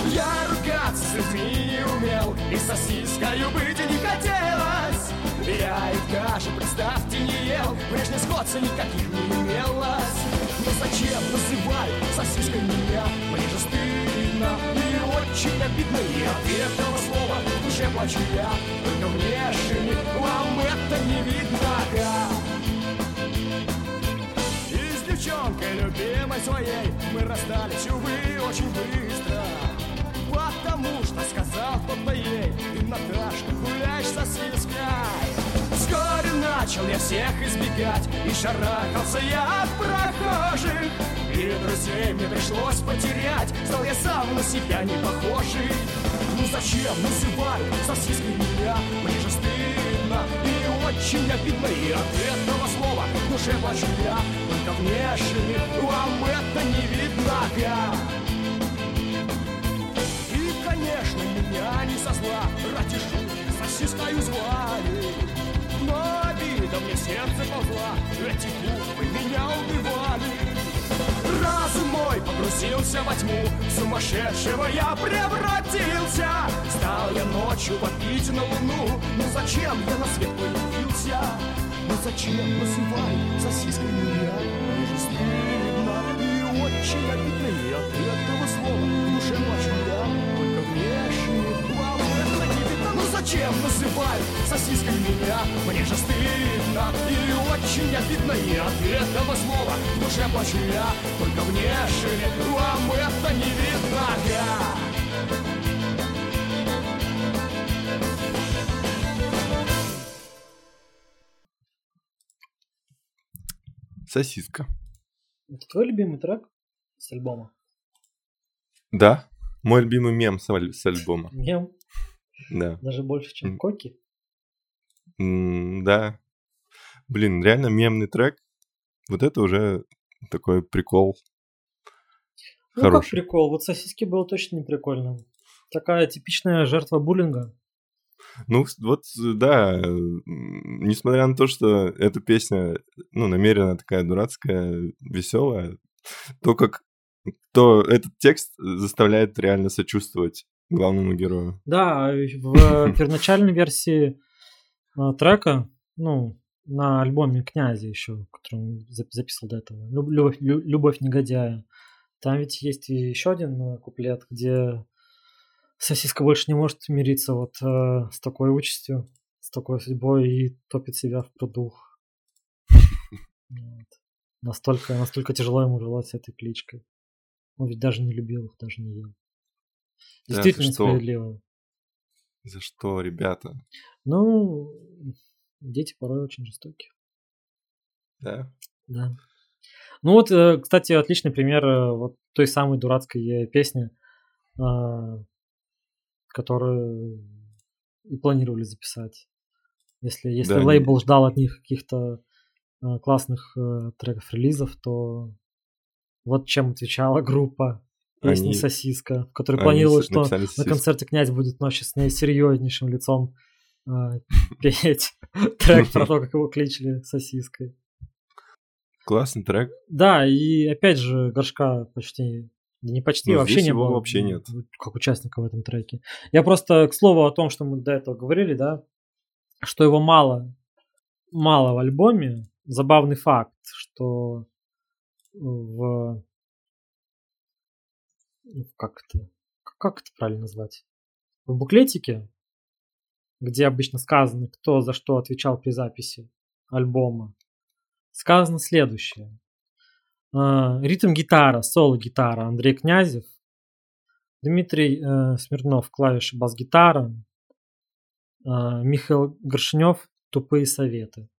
Я ругаться с людьми не умел И сосискою быть и не хотелось. Я их даже, представьте, не ел Прежде сходца никаких не имелось. Но зачем называют сосиской меня? Мне же стыдно и очень обидно И от этого слова в душе плачу я. Только внешне вам это не видно. И с девчонкой любимой своей Мы расстались, увы, очень быстро. Потому что сказал кто-то ей Ты, Наташка, гуляешь со Вскоре начал я всех избегать. И шарахался я от прохожих. И друзей мне пришлось потерять. Стал я сам на себя не похожий. Ну зачем называют сосиской меня? Мне же стыдно? И очень обидно И от этого слова в душе плачу я. Только внешне вам это не видно. И, конечно, меня не со зла Ради шутки сосискою звали Но обида мне сердце ползла Эти буквы меня убивали Разум мой погрузился во тьму Сумасшедшего я превратился Стал я ночью вопить на луну Ну зачем я на свет появился? Ну зачем называют сосиской меня? Мне же стыдно и очень обидно сосиской меня Мне же стыдно и очень обидно И от этого слова в душе плачу я Только внешне вам это не видно Я Сосиска. Это твой любимый трек с альбома? Да, мой любимый мем с, аль- с альбома. Мем? Да. Даже больше, чем. Коки? Да. Блин, реально мемный трек. Вот это уже такой прикол. Ну как Хороший. прикол, вот сосиски было точно не прикольно. Такая типичная жертва буллинга. Ну, вот, э, да, э, несмотря на то, что эта песня, ну, намеренно такая дурацкая, веселая, то как то этот текст заставляет реально сочувствовать главному герою. Да, в первоначальной версии а, трека, ну, на альбоме Князя еще, который он зап- записывал до этого, «Люб- Любовь, лю- Любовь негодяя, там ведь есть еще один э, куплет, где сосиска больше не может мириться вот э, с такой участью, с такой судьбой и топит себя в пруду. Вот. Настолько, настолько тяжело ему жилось с этой кличкой. Он ведь даже не любил их, даже не ел. Да, Действительно ты что? справедливо. За что, ребята? Ну, дети порой очень жестоки. Да? Да. Ну вот, э, кстати, отличный пример э, вот той самой дурацкой э, песни, а, которую и планировали записать. Если, если Да, лейбл ждал от них каких-то а, классных э, треков релизов, то вот чем отвечала группа песни Они- «Сосиска», в которой планировалось, что на концерте князь будет ночью с наисерьезнейшим лицом а, петь трек про то, как его кличали сосиской. Классный трек. Да, и опять же, горшка почти, не почти, Ну, вообще не его было. вообще нет. Как участника в этом треке. Я просто, к слову о том, что мы до этого говорили, да, что его мало, мало в альбоме. Забавный факт, что в... ну, Как это? Как это правильно назвать? В буклетике, где обычно сказано, кто за что отвечал при записи альбома, сказано следующее. А, Ритм-гитара, соло-гитара Андрей Князев, Дмитрий э, Смирнов, клавиши бас-гитара, а, Михаил Горшнев, тупые советы.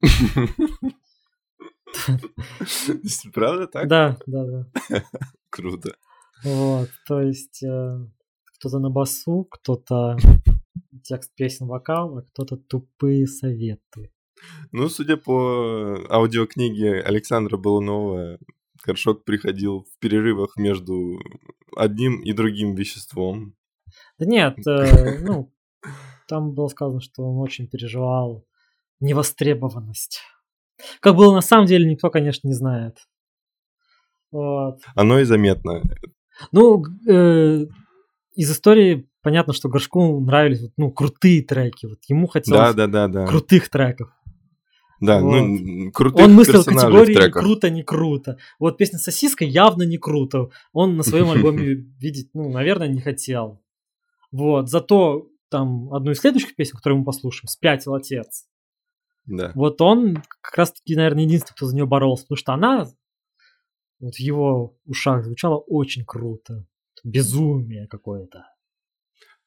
Правда так? Да, да, да. Круто. Вот, то есть э, кто-то на басу, кто-то текст песен, вокал, а кто-то тупые советы. Ну, судя по аудиокниге Александра Балунова, Горшок приходил в перерывах между одним и другим веществом. Да нет, э, ну, там было сказано, что он очень переживал невостребованность. Как было на самом деле, никто, конечно, не знает. Вот. Оно и заметно. Ну, э, из истории понятно, что Горшку нравились ну, крутые треки. Вот ему Да, хотелось да, да, да. крутых треков. Да, Вот. ну, крутых Он мыслил категории треках. круто, не круто. Вот песня Сосиска явно не круто. Он на своем альбоме видеть, ну, наверное, не хотел. Вот. Зато там одну из следующих песен, которую мы послушаем, «Спятил отец». Да. Вот он как раз-таки, наверное, единственный, кто за нее боролся, потому что она вот в его ушах звучала очень круто. Безумие какое-то.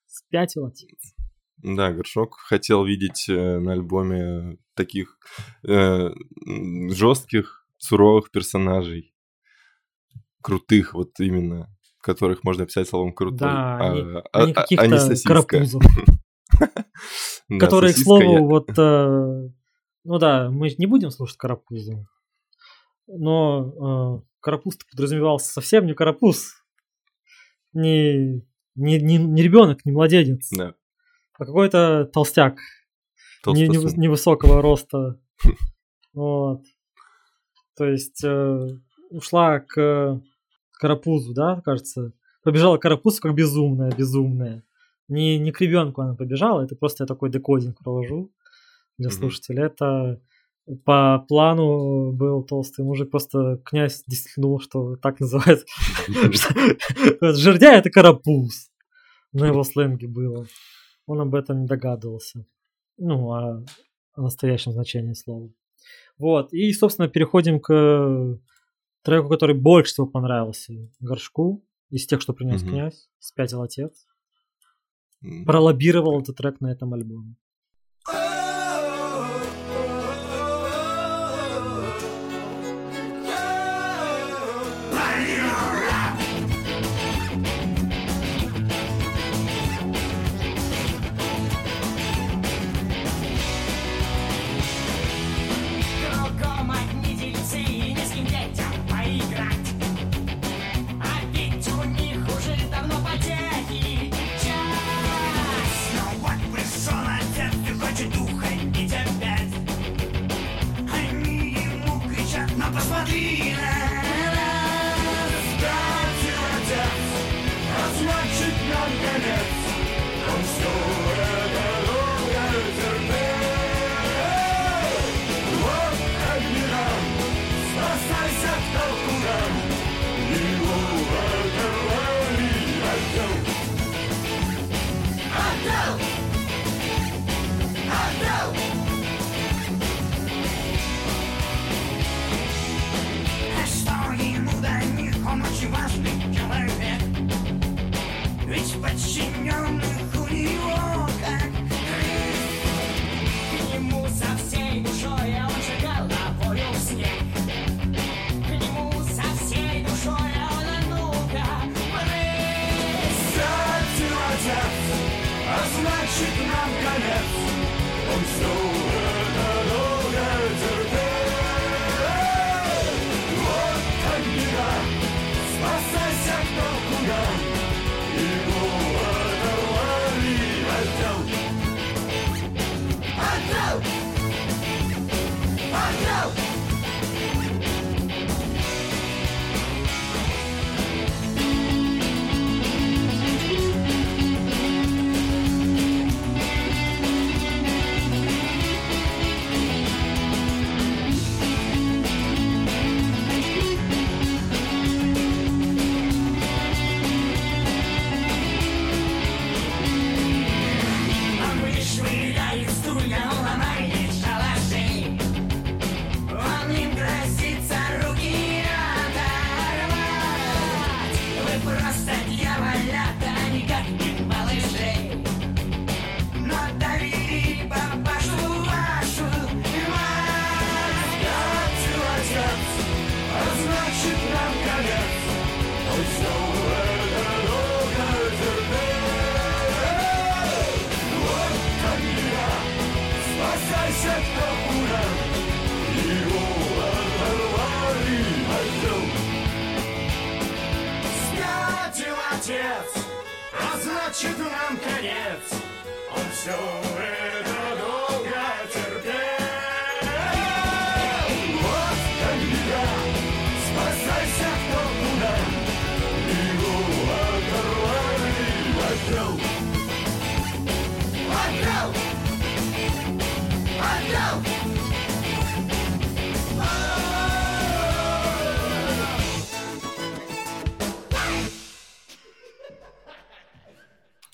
Спятил отец. Да, Горшок хотел видеть э, на альбоме таких э, жестких, суровых персонажей. Крутых, вот именно, которых можно описать словом крутой. Да, а, а не- а- не а- каких-то а карапузов. Которые, к слову, вот, э, ну да, мы не будем слушать Карапузу, но э, Карапуз подразумевался совсем не Карапуз, не, не, не, не ребенок, не младенец, Да, а какой-то толстяк не- не- невысокого роста. Вот. То есть э, ушла к Карапузу, да, кажется. Побежала к Карапузу как безумная, безумная. Не, не к ребенку она побежала, это просто я такой декодинг провожу для Мгм. слушателя. Это по плану был толстый мужик, просто князь действительно думал, что так называется. Жердяй это карапуз. На его сленге было. Он об этом не догадывался. ну, о, о настоящем значении слова. Вот, и, собственно, переходим к треку, который больше всего понравился Горшку, из тех, что принес князь, «Спятил отец». Пролоббировал этот трек на этом альбоме.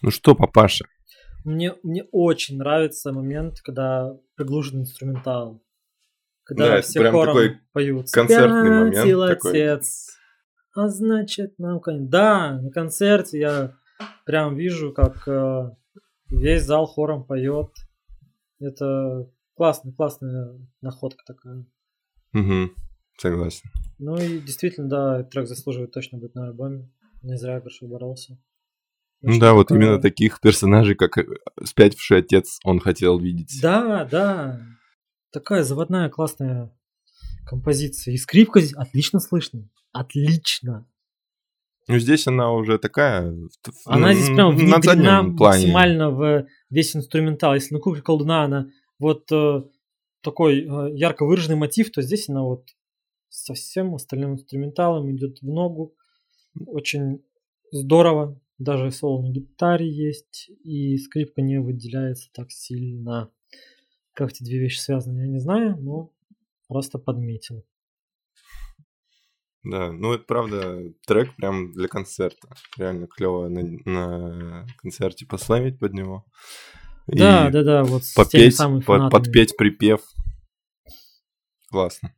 Ну что, папаша? Мне, мне очень нравится момент, когда приглушен инструментал. Когда Да, все прям хором такой поют. концертный момент «Спятил такой». отец. А значит, нам конец. Да, на концерте я прям вижу, как э, весь зал хором поет. Это классная, классная находка такая. Угу, согласен. Ну и действительно, да, трек заслуживает точно быть на альбоме. Не зря Горшок боролся. Ну да, вот именно таких персонажей, как э, спятивший отец, он хотел видеть. Да, да. Такая заводная классная композиция. И скрипка здесь отлично слышно. Отлично. Ну здесь она уже такая... Она здесь прям на внедрена максимально в весь инструментал. Если на кукле колдуна она вот э, такой э, ярко выраженный мотив, то здесь она вот со всем остальным инструменталом идет в ногу. Очень здорово. Даже соло на гитаре есть, и скрипка не выделяется так сильно. Как эти две вещи связаны, я не знаю, но просто подметил. Да, ну это правда трек прям для концерта. Реально клево на, на концерте пославить под него. И Да, да, да, вот с теми попеть, самыми под- подпеть припев. Классно.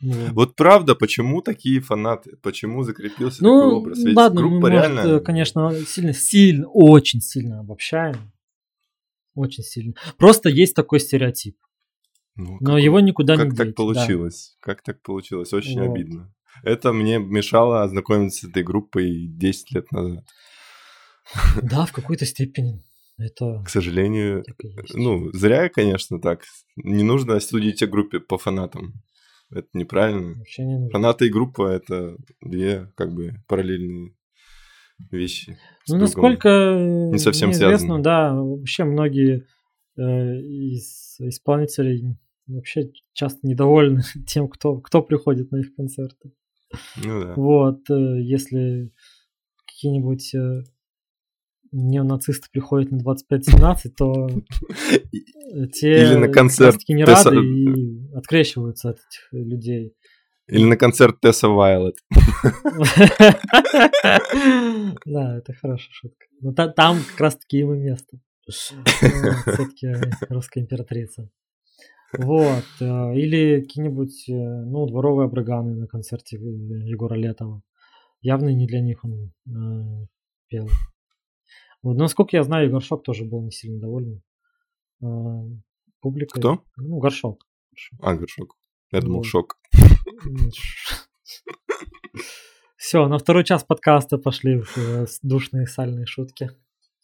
Вот. Вот правда, почему такие фанаты? Почему закрепился такой Ну, образ? Ведь ладно, мы, группа может, реально... э, конечно, сильно, сильно, очень сильно обобщаем. Очень сильно. Просто есть такой стереотип. Ну, Но как- его никуда не Как так деть, да. получилось? Как так получилось? Очень Вот. обидно. Это мне мешало ознакомиться с этой группой 10 лет назад. Да, в какой-то степени. Это К сожалению, ну, зря, конечно, так. Не нужно судить о группе по фанатам. Это неправильно. Вообще не нужно. Фанаты и группа — это две, как бы, параллельные вещи. Ну, насколько э, не совсем известно, да, вообще многие э, из исполнителей вообще часто недовольны тем, кто, кто приходит на их концерты. Ну да. Вот, э, если какие-нибудь э, неонацисты приходят на 25-17, то те Или на концерт не Тесса- рады и открещиваются от этих людей. Или на концерт Тесса Вайлет. Да, это хорошая шутка. Но та- там как раз таки ему место. Все-таки русская императрица. Вот. э, Или какие-нибудь, э, ну, дворовые обрыганы на концерте Егора Летова. Явно не для них он э, пел. Вот, насколько я знаю, Горшок тоже был не сильно доволен э, публикой. Кто? Ну, Горшок. А, горшок. Я думал, Вот. шок. Все, на второй час подкаста пошли э, душные сальные шутки.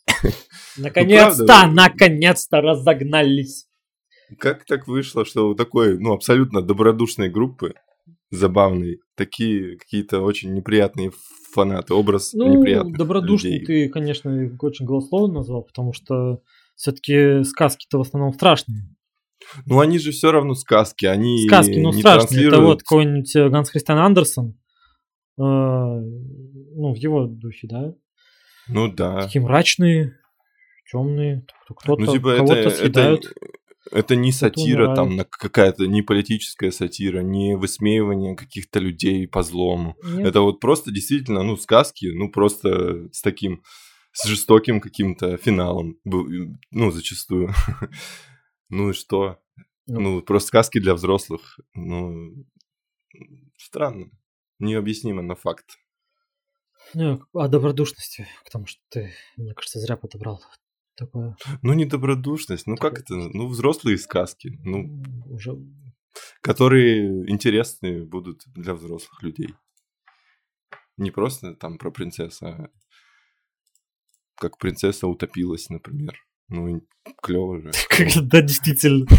Наконец-то, правда. наконец-то разогнались. Как так вышло, что у такой, ну, абсолютно добродушной группы, забавной, такие какие-то очень неприятные фанаты, образ Ну, неприятных добродушный людей. ты, конечно, очень голословно назвал, потому что все-таки сказки-то в основном страшные. Ну, они же все равно сказки, они Сказки, ну, не страшные. Это транслируют- вот какой-нибудь э, Ганс Христиан Андерсон. э, ну, в его духе, да? Ну, да. Такие мрачные, темные. Кто-то Ну, типа, кого-то это, это, съедают. это не сатира, там, какая-то не политическая сатира, не высмеивание каких-то людей по злому. Нет. Это вот просто действительно, ну, сказки, ну, просто с таким, с жестоким каким-то финалом, ну, зачастую. Ну и что? Ну. Ну, просто сказки для взрослых. Ну, странно. Необъяснимо, но факт. Ну, о добродушности, потому что ты, мне кажется, зря подобрал такое. Ну, не добродушность, ну как это? Ну, взрослые сказки, ну, уже которые интересны будут для взрослых людей. Не просто там про принцессу, а как принцесса утопилась, например. Ну, клево же. Да, действительно.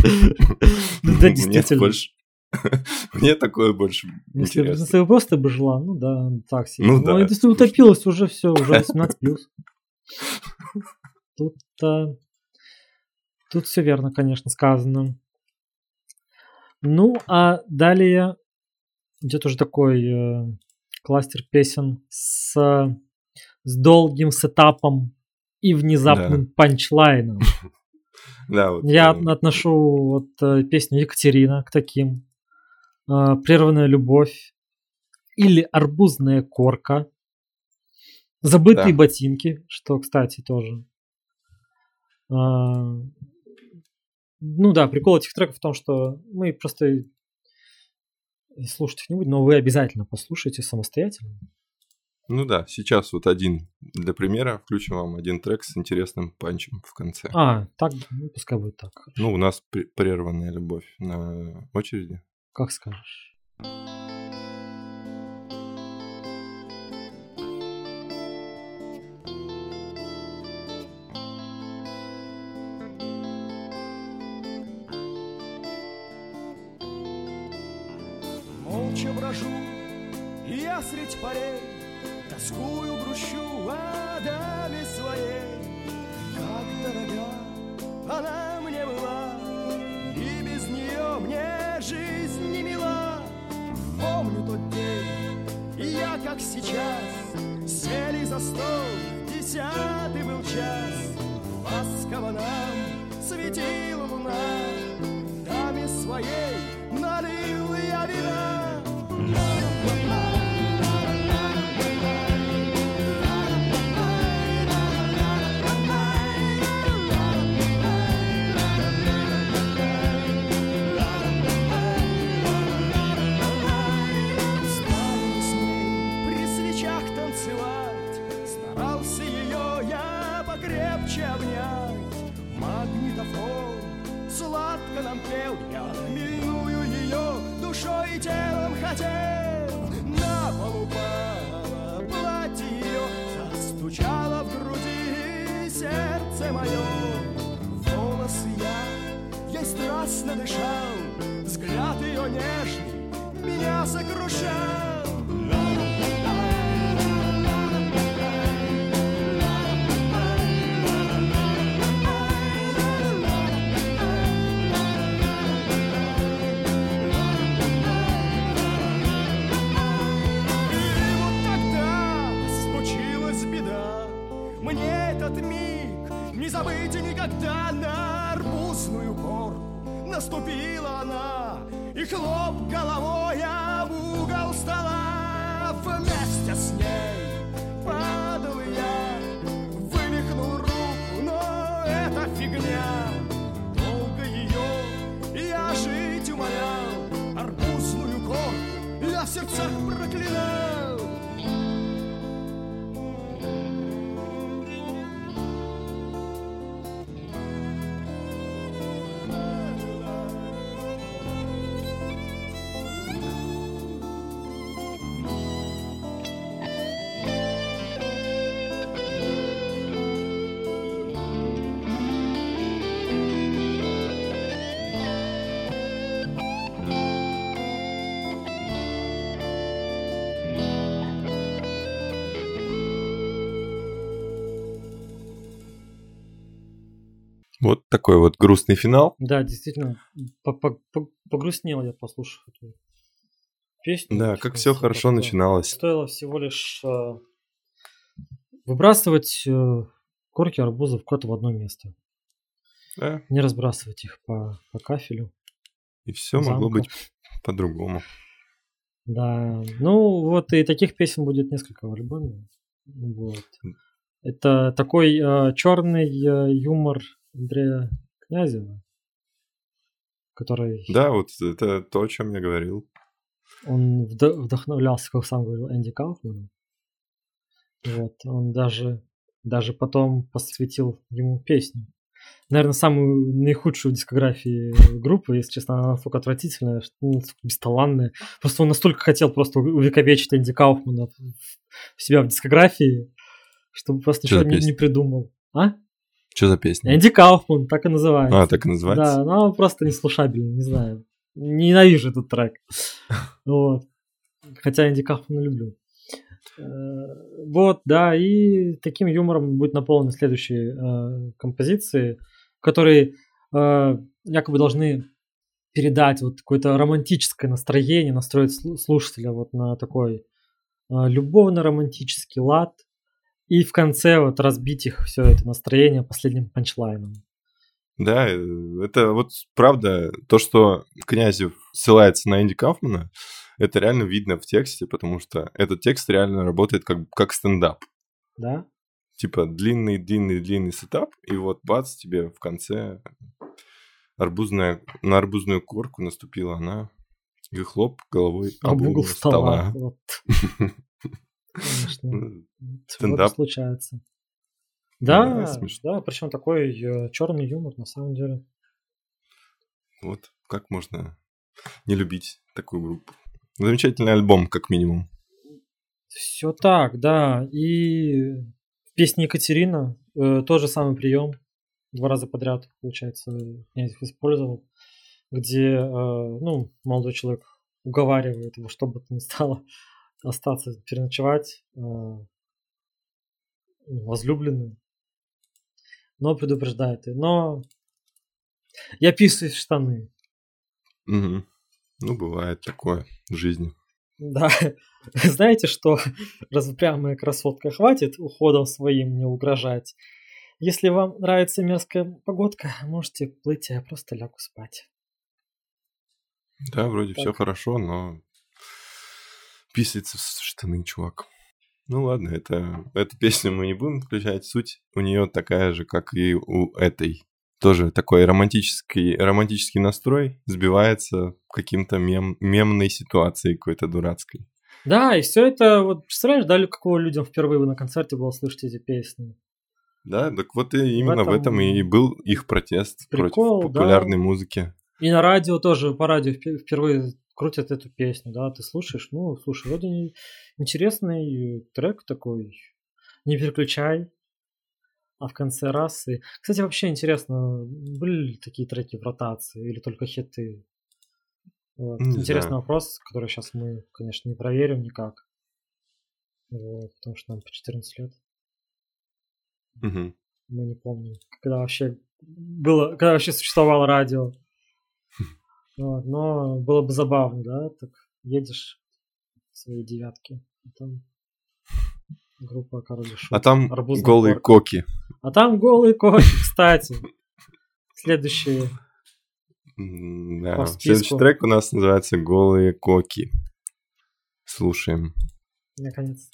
Да, действительно. Мне такое больше Если бы интересно. если бы просто бы жила, ну да, так себе. Ну Ну, да, а если слушай. утопилась, уже все, уже 18 плюс. Тут, тут все верно, конечно, сказано. Ну, а далее идет уже такой э, кластер песен с, с долгим сетапом и внезапным панчлайном. Да, вот, Я э, отношу вот э, песню Екатерина к таким. Э, Прерванная любовь. Или арбузная корка. Забытые Да. ботинки, что, кстати, тоже. А, Ну да, прикол этих треков в том, что мы просто слушать их не будем, но вы обязательно послушайте самостоятельно. Ну да, сейчас вот один для примера включим вам один трек с интересным панчем в конце. А, так, ну, пускай будет так. Ну, у нас пре- прерванная любовь на очереди. Как скажешь. Молча брожу, я средь полей Тоскую, грущу о даме своей. Как дорога она мне была И без нее мне жизнь не мила. Помню тот день, и я как сейчас Сели за стол, десятый был час. Ласково нам светила луна Даме своей налил я вина пел Я мильную ее душой и телом хотел. На полу упало платье Застучало в груди сердце мое Волосы я, ей страстно дышал Взгляд ее нежный меня сокрушал забыть никогда На арбузную горку наступила она И хлоп головой об угол стола. Вместе с ней падал я Вывихнул руку, но это фигня. Долго ее я жить умолял. Арбузную горку я в сердцах Вот такой вот грустный финал. Да, действительно, по- по- по- погрустнел я, послушав эту песню. Да, как все хорошо как-то начиналось. Стоило всего лишь э, выбрасывать э, корки арбузов куда-то в одно место. Да, Не разбрасывать их по, по кафелю. и все могло замка. быть по-другому. Да, ну вот и таких песен будет несколько в альбоме. Вот. Это такой черный юмор Андрея Князева, который Да, вот это то, о чем я говорил. он вд- вдохновлялся, как сам говорил, Энди Кауфманом. Вот, он даже, даже потом посвятил ему песню. Наверное, самую наихудшую дискографии группы, если честно, она настолько отвратительная, что, ну, настолько бесталанная. Просто он настолько хотел просто увековечить Энди Кауфмана в- себя в дискографии, чтобы просто Чё ничего не, не придумал. А? Что за песня? Энди Кауфман, так и называется. А, так и называется? Да, но он просто неслушабельный, не знаю. Ненавижу этот трек. Вот. Хотя Энди Кауфмана люблю. Э, Вот, да, и таким юмором будет наполнены следующие э, композиции, которые э, якобы должны передать вот какое-то романтическое настроение, настроить слу- слушателя вот на такой э, любовно-романтический лад, и в конце вот разбить их все это настроение последним панчлайном. Да, э, это вот правда, то, что Князев ссылается на Энди Кауфмана, это реально видно в тексте, потому что этот текст реально работает как, как стендап. Да? Типа длинный-длинный-длинный setup, и вот бац, тебе в конце арбузная, на арбузную корку наступила она, и хлоп головой Об угол стола. стола. Вот. Конечно. Ну, Стендап. случается. Да, Да, да, причем такой черный юмор на самом деле. Вот как можно не любить такую группу. Замечательный альбом, как минимум. Все так, да. И в песне Екатерина э, тот же самый прием. Два раза подряд, получается, Князев использовал. Где, э, ну, молодой человек уговаривает его, что бы то ни стало, остаться переночевать э, возлюбленную. Но предупреждает. Но я писаюсь в штаны. Мгм. Ну, бывает такое в жизни. Да. Знаете что? Развупрямая красотка, хватит уходом своим не угрожать. Если вам нравится мерзкая погодка, можете плыть, а я просто лягу спать. Да, вроде все Так. хорошо, но писается в штаны, чувак. Ну ладно, это, эту песню мы не будем включать. Суть у нее такая же, как и у этой. Тоже такой романтический, романтический настрой сбивается каким-то мем, мемной ситуацией какой-то дурацкой. Да, и все это, вот представляешь, да, какого людям впервые на концерте было слышать эти песни? Да, так вот и именно в этом, этом и был их протест прикол, против да. популярной музыки. И на радио тоже, по радио впе- впервые крутят эту песню, да, ты слушаешь, ну, слушай, вроде интересный трек такой, не переключай, а в конце раз и... Кстати, вообще интересно, были ли такие треки в ротации или только хиты? Вот. Не Интересный знаю. вопрос, который сейчас мы, конечно, не проверим никак. Вот, потому что нам по 14 лет. Мгм. Мы не помним, когда вообще было, когда вообще существовало радио. Вот, но было бы забавно, да, так едешь в своей девятке, а там группа Король и Шут, А там «Арбузная голые корка». коки. А там голые коки, кстати. Следующие. Да. Следующий трек у нас называется «Голые коки». Слушаем. Наконец.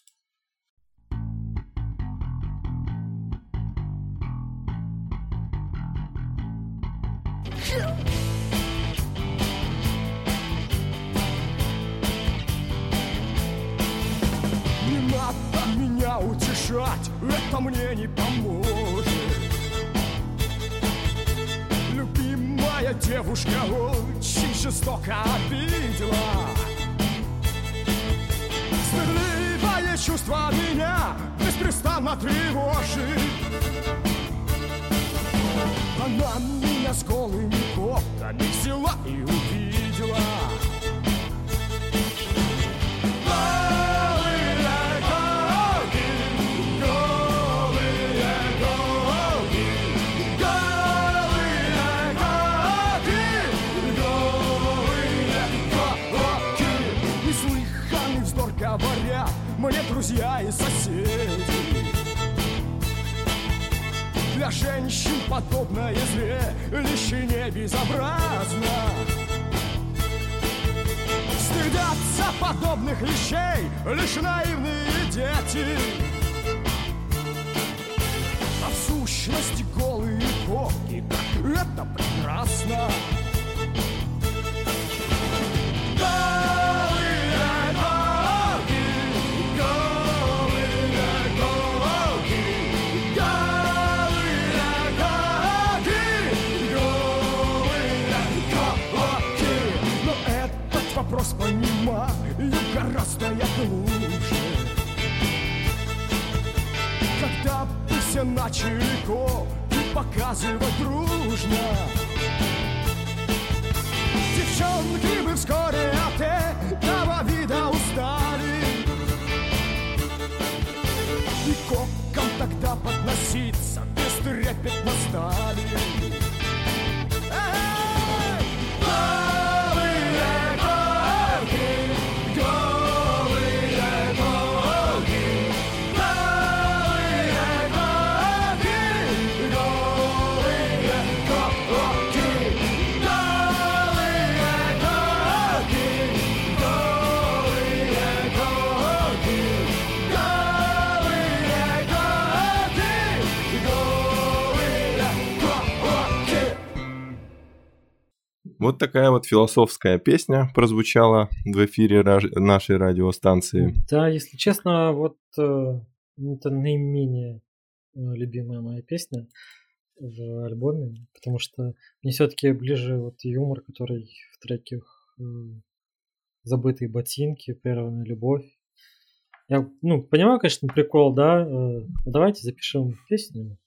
Утешать, это мне не поможет. Любимая девушка очень жестоко обидела. Стыдливое чувство меня беспрестанно тревожит. Она меня с голыми коптами взяла и увидела Неслыханный вздор говорят мне друзья и соседи. Для женщин подобное зрелище не безобразно. Стыдятся подобных вещей лишь наивные дети А в сущности голые как это прекрасно Голые бы все начали коки показывать дружно. Девчонки мы вскоре от этого вида устали. И кокам тогда подноситься бестрепетно стали Вот такая вот философская песня прозвучала в эфире нашей радиостанции. Да, если честно, вот э, это наименее э, любимая моя песня в альбоме, потому что мне все-таки ближе вот юмор, который в треке э, «Забытые ботинки», «Прерванная любовь». Я, ну, понимаю, конечно, прикол, да, давайте запишем песню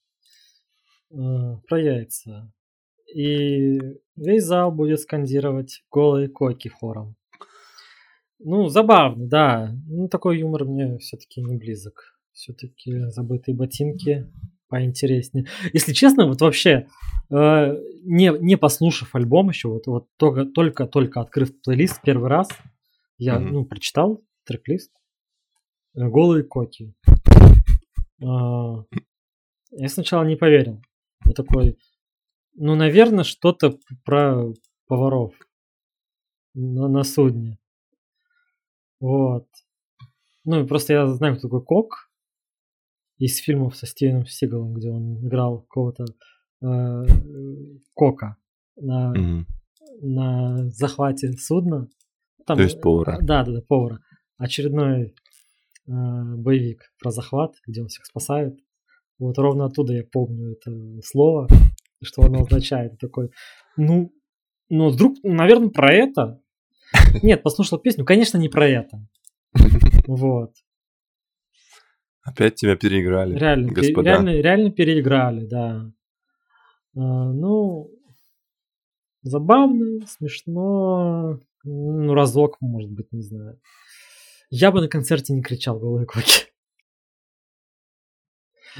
про яйца. И весь зал будет скандировать голые коки хором. Ну, забавно, да. Ну, такой юмор мне все-таки не близок. Все-таки забытые ботинки поинтереснее. Если честно, вот вообще, э, не, не послушав альбом еще, вот, вот только, только, только открыв плейлист первый раз, я, Мгм. ну, прочитал трек-лист э, «Голые коки». А, я сначала не поверил. Я такой, ну, наверное, что-то про поваров на, на судне. Вот. Ну, просто я знаю, кто такой Кок из фильмов со Стивеном Сигалом, где он играл какого-то э, Кока на, Мгм. на захвате судна. Там, То есть повара. Да, да, да, повара. Очередной э, боевик про захват, где он всех спасает. Вот ровно оттуда я помню это слово, что оно означает. Такой, ну, ну, вдруг, наверное, про это. Нет, послушал песню, конечно, не про это. Вот. Опять тебя переиграли, Реально, господа. реально, реально переиграли, да. А, ну, забавно, смешно. Ну, разок, может быть, не знаю. Я бы на концерте не кричал голые коки.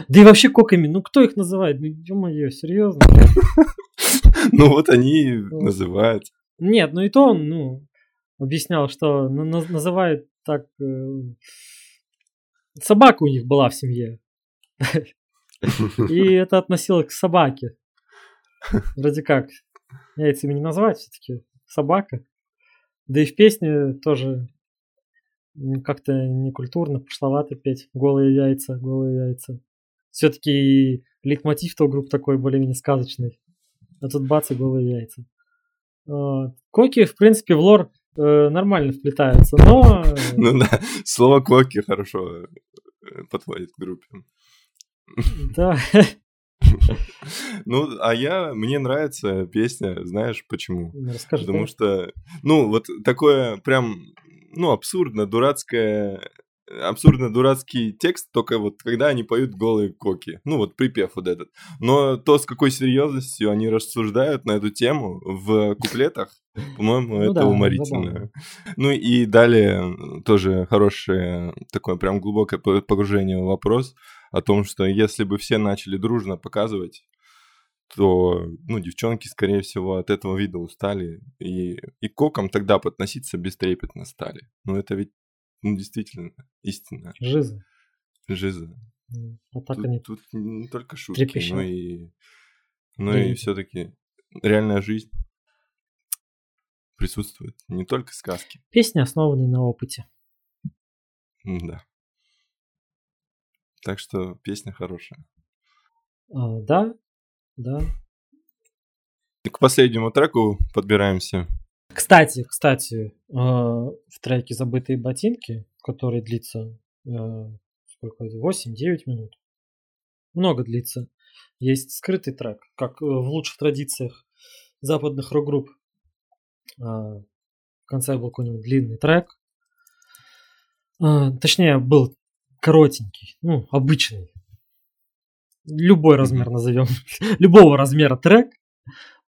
Да и вообще коками, ну кто их называет? Ну, ё-моё, серьезно? Ну вот они и называют. Нет, ну и то он, ну, объяснял, что на- на- называет так... э, Собака у них была в семье. И это относилось к собаке. Вроде как. Яйцами не назвать, все-таки собака. Да и в песне тоже как-то некультурно, пошловато петь. Голые яйца, голые яйца. Все-таки лейтмотив-то у групп такой более-менее сказочный. А тут бац и голые яйца. Коки, в принципе, в лор э, нормально вплетаются, но... э, Ну да, слово коки хорошо э, подходит к группе. Да, Ну, а я, мне нравится песня, знаешь почему? расскажи. Потому что, ну, вот такое прям, ну, абсурдно, дурацкое, абсурдно дурацкий текст, только вот когда они поют голые коки. Ну, вот припев вот этот. Но то, с какой серьезностью они рассуждают на эту тему в куплетах, по-моему, Ну это да, уморительно. забавно. Ну и далее тоже хорошее такое прям глубокое по- погружение в вопрос о том, что если бы все начали дружно показывать, то, ну, девчонки, скорее всего, от этого вида устали, и, и кокам тогда подноситься бестрепетно стали. Ну, это ведь, ну, действительно, истина, Жиза. жиза. Так Тут, они... тут не только шутки, трепещут. но и, но и И- все-таки реальная жизнь присутствует, не только сказки. Песни, основанные на опыте. Да. Так что песня хорошая. А, да, да. К последнему треку подбираемся. Кстати, кстати, э, в треке «Забытые ботинки», который длится э, сколько, 8-9 минут, много длится, есть скрытый трек, как э, в лучших традициях западных рок-групп. А, В конце был какой-нибудь длинный трек. Точнее, был коротенький, ну, обычный. Любой размер назовем. Любого размера трек,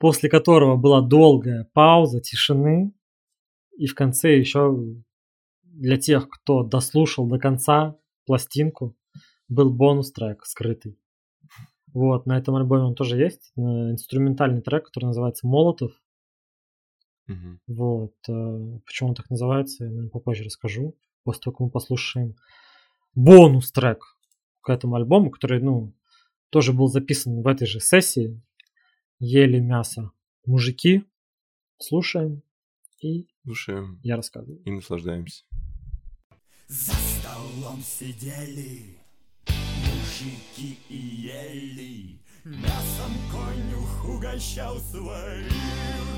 после которого была долгая пауза, тишины. И в конце еще для тех, кто дослушал до конца пластинку, был бонус-трек скрытый. Вот, на этом альбоме он тоже есть. э, Инструментальный трек, который называется «Молотов». Мгм. Вот. э, Почему он так называется, я, наверное, попозже расскажу. После того, как мы послушаем бонус-трек к этому альбому, который, ну, тоже был записан в этой же сессии. Ели мясо мужики. Слушаем. И Слушаем я рассказываю. и наслаждаемся. За столом сидели мужики и ели Мясом конюх угощал своих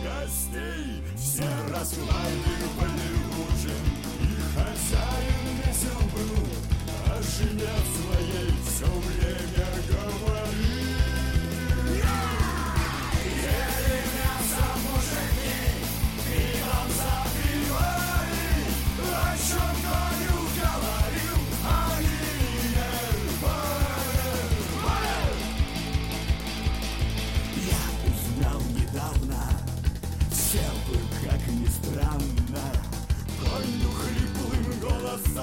гостей Все расхваливали ужин И хозяин весел был О жене своей все время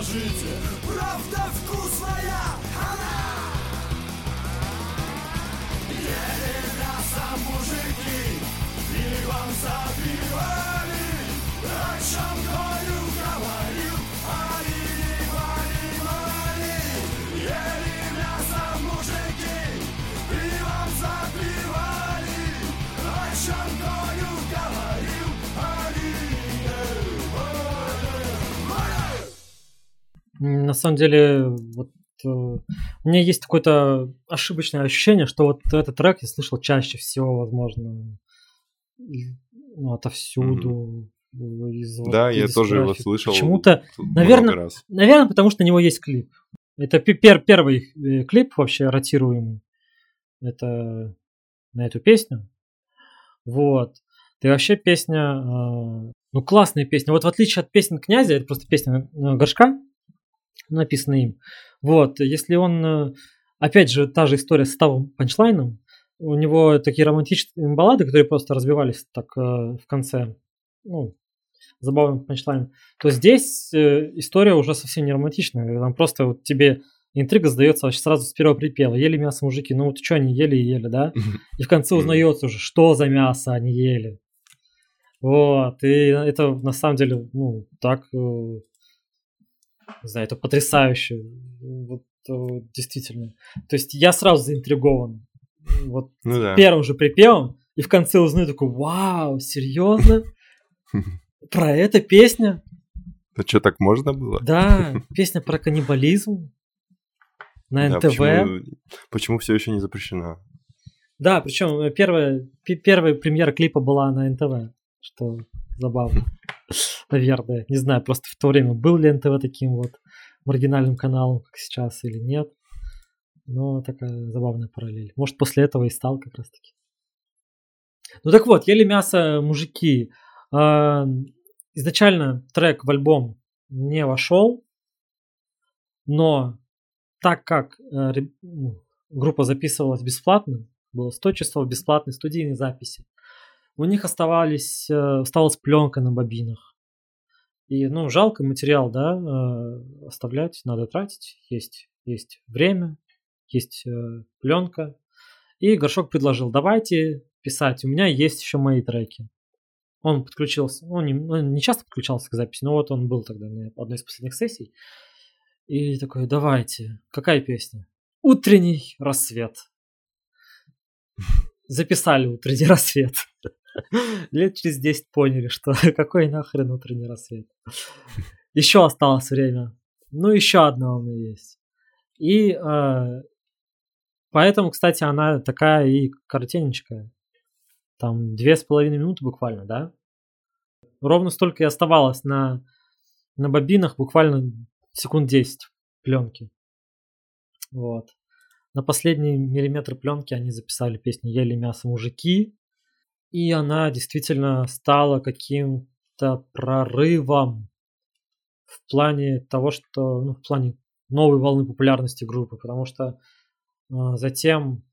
Скажите, правда вкусная На самом деле, вот э, у меня есть какое-то ошибочное ощущение, что вот этот трек я слышал чаще всего, возможно, ну, отовсюду. из вот Да, я тоже его слышал Почему-то, наверное, наверное, потому что на него есть клип. Это пе- пер- первый э, клип вообще ротируемый. Это на эту песню. Вот. И вообще песня, э, ну классная песня. Вот в отличие от песен князя, это просто песня горшка, написанная им. Вот, если он, э, опять же, та же история с ставом панчлайном, у него такие романтичные баллады, которые просто разбивались так э, в конце, ну, забавным панчлайном, то здесь э, история уже совсем не романтичная. Там просто вот тебе интрига сдается вообще сразу с первого припева. Ели мясо мужики, ну вот что они ели и ели, да? И в конце узнается уже, что за мясо они ели. Вот, и это на самом деле, ну, так, э, не знаю, это потрясающе. Вот, э, действительно. То есть я сразу заинтригован. Вот Ну да. первым же припевом, и в конце узнаю такой, вау, серьезно? Про это песня? А что, так можно было? Да, песня про каннибализм на Да, НТВ. почему, почему все еще не запрещено? Да, причем первая, пе- первая премьера клипа была на НТВ, что забавно. Наверное. Не знаю, просто в то время был ли НТВ таким вот маргинальным каналом, как сейчас, или нет. Но такая забавная параллель. Может, после этого и стал как раз таки. Ну так вот, ели мясо мужики. А, Изначально трек в альбом не вошел, но так как э, ну, группа записывалась бесплатно, было 100 часов бесплатной студийной записи, у них оставались, э, оставалась пленка на бобинах. И, ну, жалко материал, да, э, оставлять, надо тратить. Есть, есть время, есть пленка. И Горшок предложил, давайте писать, у меня есть еще мои треки. Он подключился, он не, он не часто подключался к записи, но вот он был тогда на одной из последних сессий. И такой, давайте, какая песня? Утренний рассвет. Записали утренний рассвет. Лет через 10 поняли, что какой нахрен утренний рассвет. Еще осталось время. Ну, еще одна у меня есть. И э, поэтому, кстати, она такая и коротенечкая. Там две с половиной минуты буквально, да? Ровно столько и оставалось на, на бобинах, буквально секунд 10 пленки. Вот. На последний миллиметр пленки они записали песню «Ели мясо мужики», и она действительно стала каким-то прорывом в плане того, что, ну, в плане новой волны популярности группы, потому что э, затем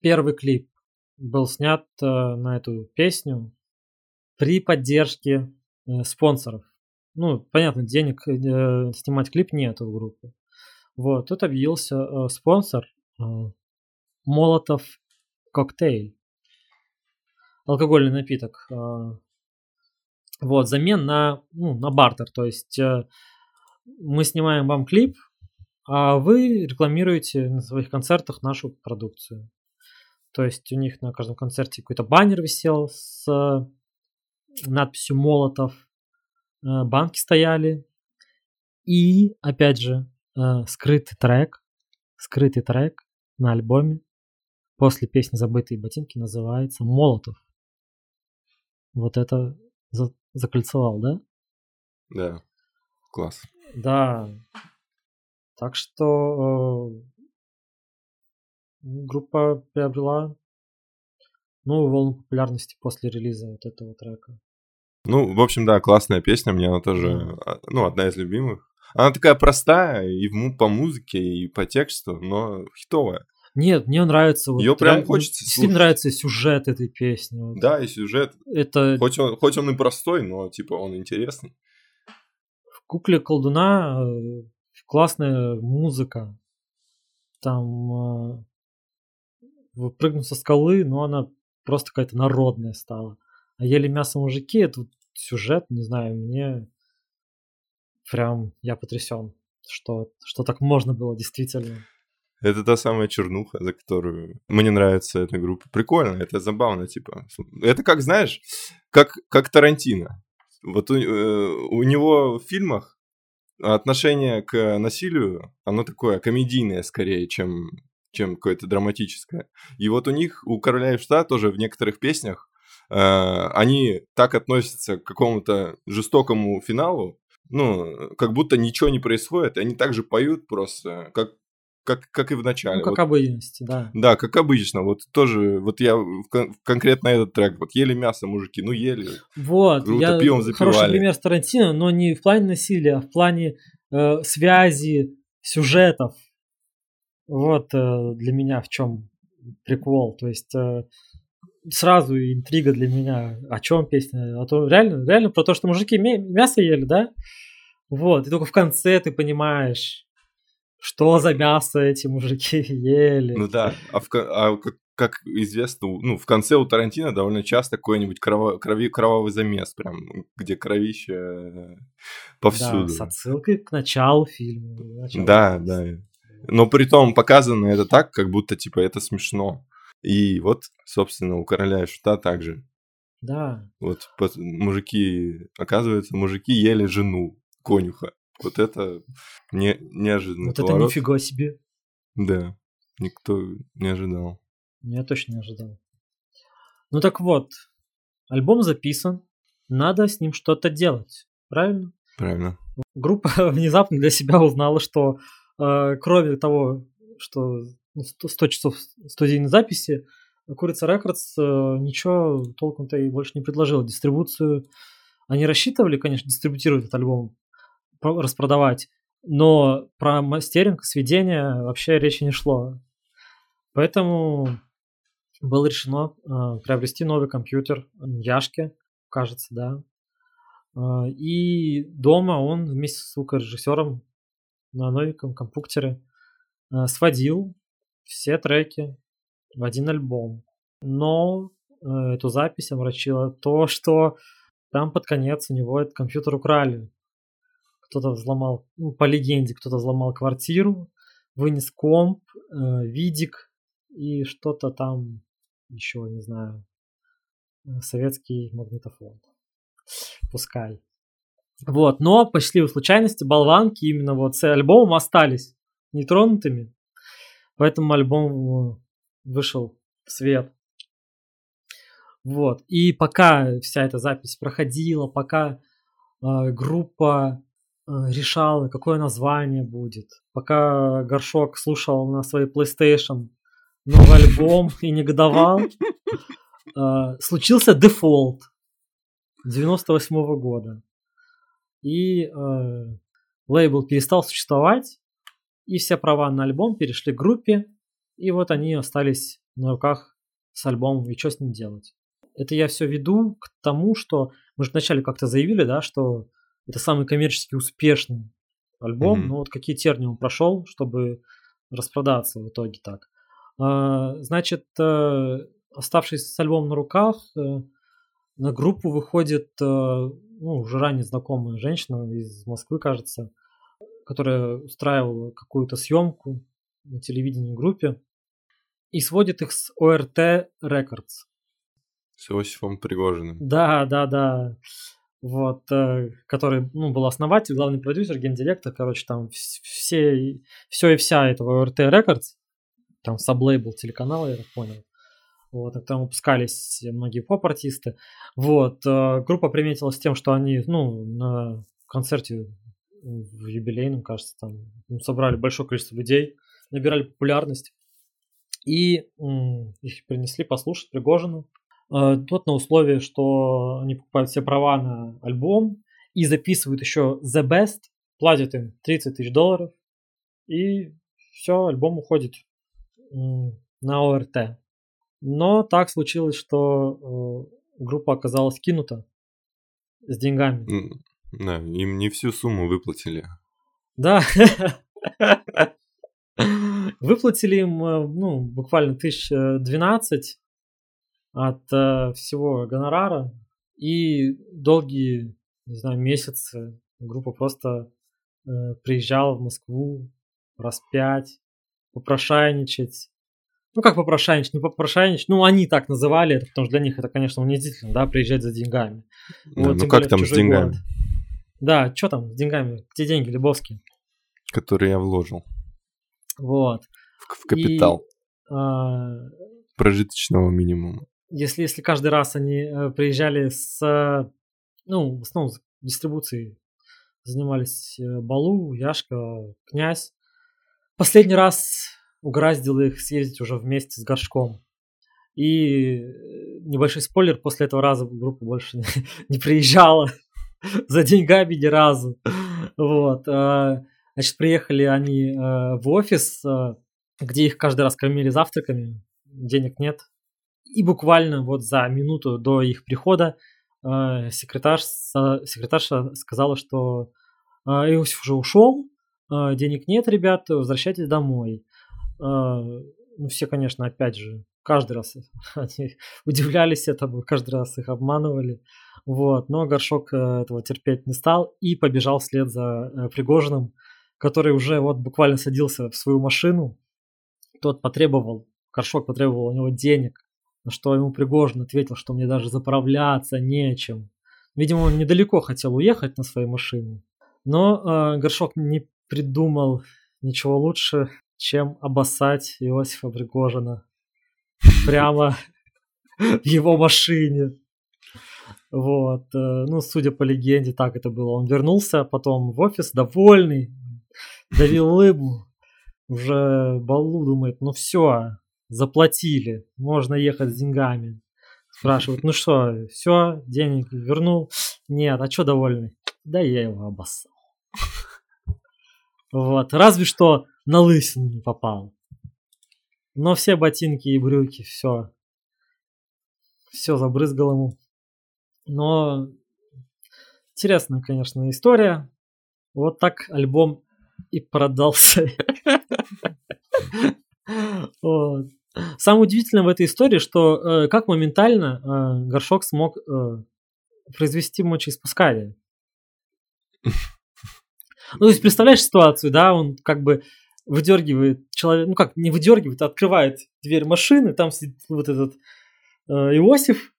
первый клип был снят э, на эту песню при поддержке э, спонсоров. Ну, понятно, денег э, снимать клип нет у группы. Вот, тут объявился э, спонсор э, Молотов коктейль. Алкогольный напиток. Э, вот, замен на, ну, на бартер. То есть э, мы снимаем вам клип, а вы рекламируете на своих концертах нашу продукцию. То есть у них на каждом концерте какой-то баннер висел с э, надписью Молотов. Банки стояли. И, опять же, скрытый трек, скрытый трек на альбоме после песни «Забытые ботинки» называется «Молотов». Вот это за- закольцевал, да? Да. Класс. Да. Так что э, группа приобрела новую волну популярности после релиза вот этого трека. Ну, в общем, да, классная песня, мне она тоже, а, ну, одна из любимых. Она такая простая и по музыке, и по тексту, но хитовая. Нет, мне нравится. Вот, Её прям ре- хочется Действительно слушать. нравится сюжет этой песни. Вот. Да, и сюжет, Это хоть он, хоть он и простой, но, типа, он интересный. Кукле колдуна э, классная музыка. Там э, выпрыгнуть со скалы, но она просто какая-то народная стала. А ели мясо мужики, это вот сюжет, не знаю, мне прям я потрясен, что, что так можно было действительно. Это та самая чернуха, за которую мне нравится эта группа. Прикольно, это забавно, типа. Это как, знаешь, как, как Тарантино. Вот у, э, у него в фильмах отношение к насилию, оно такое комедийное скорее, чем, чем какое-то драматическое. И вот у них, у Короля и Шта тоже в некоторых песнях э, они так относятся к какому-то жестокому финалу, ну, как будто ничего не происходит, и они также поют просто, как, как, как и в начале. Ну, как Вот обыденности, да. да, как обычно. Вот тоже, вот я в кон- конкретно этот трек, вот ели мясо, мужики, ну ели. Вот, Круто, я пивом хороший пример с Тарантино, но не в плане насилия, а в плане э, связи, сюжетов. Вот э, для меня в чем прикол. То есть э, сразу интрига для меня, о чем песня. А то реально, реально про то, что мужики мя- мясо ели, да? Вот, и только в конце ты понимаешь, что за мясо эти мужики ели. Ну да, а, в а как, известно, ну, в конце у Тарантино довольно часто какой-нибудь крово- крови, кровавый замес, прям, где кровище э, повсюду. Да, с отсылкой к началу фильма. началу Да, да. Но при том показано это так, как будто, типа, это смешно. И вот, собственно, у короля и шута также. Да, Вот мужики, оказывается, мужики ели жену конюха. Вот это не, неожиданный вот это поворот. нифига себе. Да, никто не ожидал. Я точно не ожидал. Ну так вот, альбом записан, надо с ним что-то делать, правильно? Правильно. Группа внезапно для себя узнала, что э, кроме того, что ну, 100, 100 часов студийной записи, Курица Рекордс э, ничего толком-то и больше не предложила. Дистрибуцию они рассчитывали, конечно, дистрибутировать этот альбом, распродавать, но про мастеринг, сведение вообще речи не шло. Поэтому было решено э, приобрести новый компьютер Яшки, кажется, да. Э, и дома он вместе с звукорежиссером на новеньком компьютере э, сводил все треки в один альбом. Но э, эту запись омрачило то, что там под конец у него этот компьютер украли. Кто-то взломал, ну, по легенде, кто-то взломал квартиру, вынес комп, э, видик и что-то там еще, не знаю, э, советский магнитофон. Пускай. Вот, но по счастливой случайности болванки именно вот с альбомом остались нетронутыми, поэтому альбом э, вышел в свет. Вот, и пока вся эта запись проходила, пока э, группа решала, какое название будет, пока Горшок слушал на своей PlayStation новый альбом и негодовал, э, случился дефолт 98 года. И э, лейбл перестал существовать, и все права на альбом перешли к группе, и вот они остались на руках с альбомом, и что с ним делать. Это я все веду к тому, что мы же вначале как-то заявили, да, что это самый коммерчески успешный альбом, Мгм. но вот какие тернии он прошел, чтобы распродаться в итоге так. А, Значит, э, оставшись с альбомом на руках, э, на группу выходит э, ну, уже ранее знакомая женщина из Москвы, кажется, которая устраивала какую-то съемку на телевидении группе и сводит их с ОРТ Records. С Иосифом Пригожиным. Да, да, да. Вот, э, который, ну, был основатель, главный продюсер, гендиректор, короче, там вс- все, все и вся этого ОРТ Records, там саблейбл телеканала, я так понял. Вот, а там выпускались многие поп-артисты. Вот, э, группа приметилась тем, что они, ну, на концерте в юбилейном, кажется, там ну, собрали большое количество людей, набирали популярность. И м, их принесли послушать Пригожину. Э, Тот на условии, что они покупают все права на альбом и записывают еще The Best, платят им 30 тысяч долларов, и все, альбом уходит на ОРТ. Но так случилось, что э, группа оказалась кинута с деньгами. Да, им не всю сумму выплатили. Да. Выплатили им, э, ну, буквально тысяч э, 12 от э, всего гонорара. И долгие, не знаю, месяцы группа просто э, приезжала в Москву раз пять, попрошайничать. Ну, как попрошайничать, не попрошайничать. Ну, они так называли это, потому что для них это, конечно, унизительно, да, приезжать за деньгами. Да, Вот, ну как более там с деньгами, город. Да, что там с деньгами? Где деньги, Лебовский? которые я вложил Вот. в, в капитал А, прожиточного минимума. Если, если каждый раз они э, приезжали с, ну, в основном с дистрибуцией занимались э, Балу, Яшка, Князь. Последний раз угораздило их съездить уже вместе с Горшком. И э, небольшой спойлер, после этого раза группа больше не, не приезжала за деньгами ни разу. Вот. Значит, приехали они в офис, где их каждый раз кормили завтраками, денег нет. И буквально вот за минуту до их прихода э, секретарь, секретарша сказала, что э, Иосиф уже ушел, э, денег нет, ребят, возвращайтесь домой. Ну, все, конечно, опять же, каждый раз они удивлялись этому, каждый раз их обманывали. Вот, но Горшок этого терпеть не стал и побежал вслед за Пригожиным, который уже вот буквально садился в свою машину. Тот потребовал, Горшок потребовал у него денег, на что ему Пригожин ответил, что мне даже заправляться нечем. Видимо, он недалеко хотел уехать на своей машине. Но э, Горшок не придумал ничего лучше, чем обоссать Иосифа Пригожина прямо в его машине. Вот. э, Ну, судя по легенде, так это было. Он вернулся потом в офис довольный, давил улыбку. Уже Балу думает, ну все, заплатили, можно ехать с деньгами. Спрашивают, ну что, все, денег вернул? Нет, а что довольный? Да я его обоссал. Вот, разве что на лысину не попал. Но все ботинки и брюки, все. Все забрызгал ему. Но интересная, конечно, история. Вот так альбом и продался. Вот. Самое удивительное в этой истории, что э, как моментально э, Горшок смог э, произвести мочеиспускание. Ну, то есть, представляешь ситуацию, да, он как бы выдергивает человек, ну как, не выдергивает, а открывает дверь машины, там сидит вот этот э, Иосиф,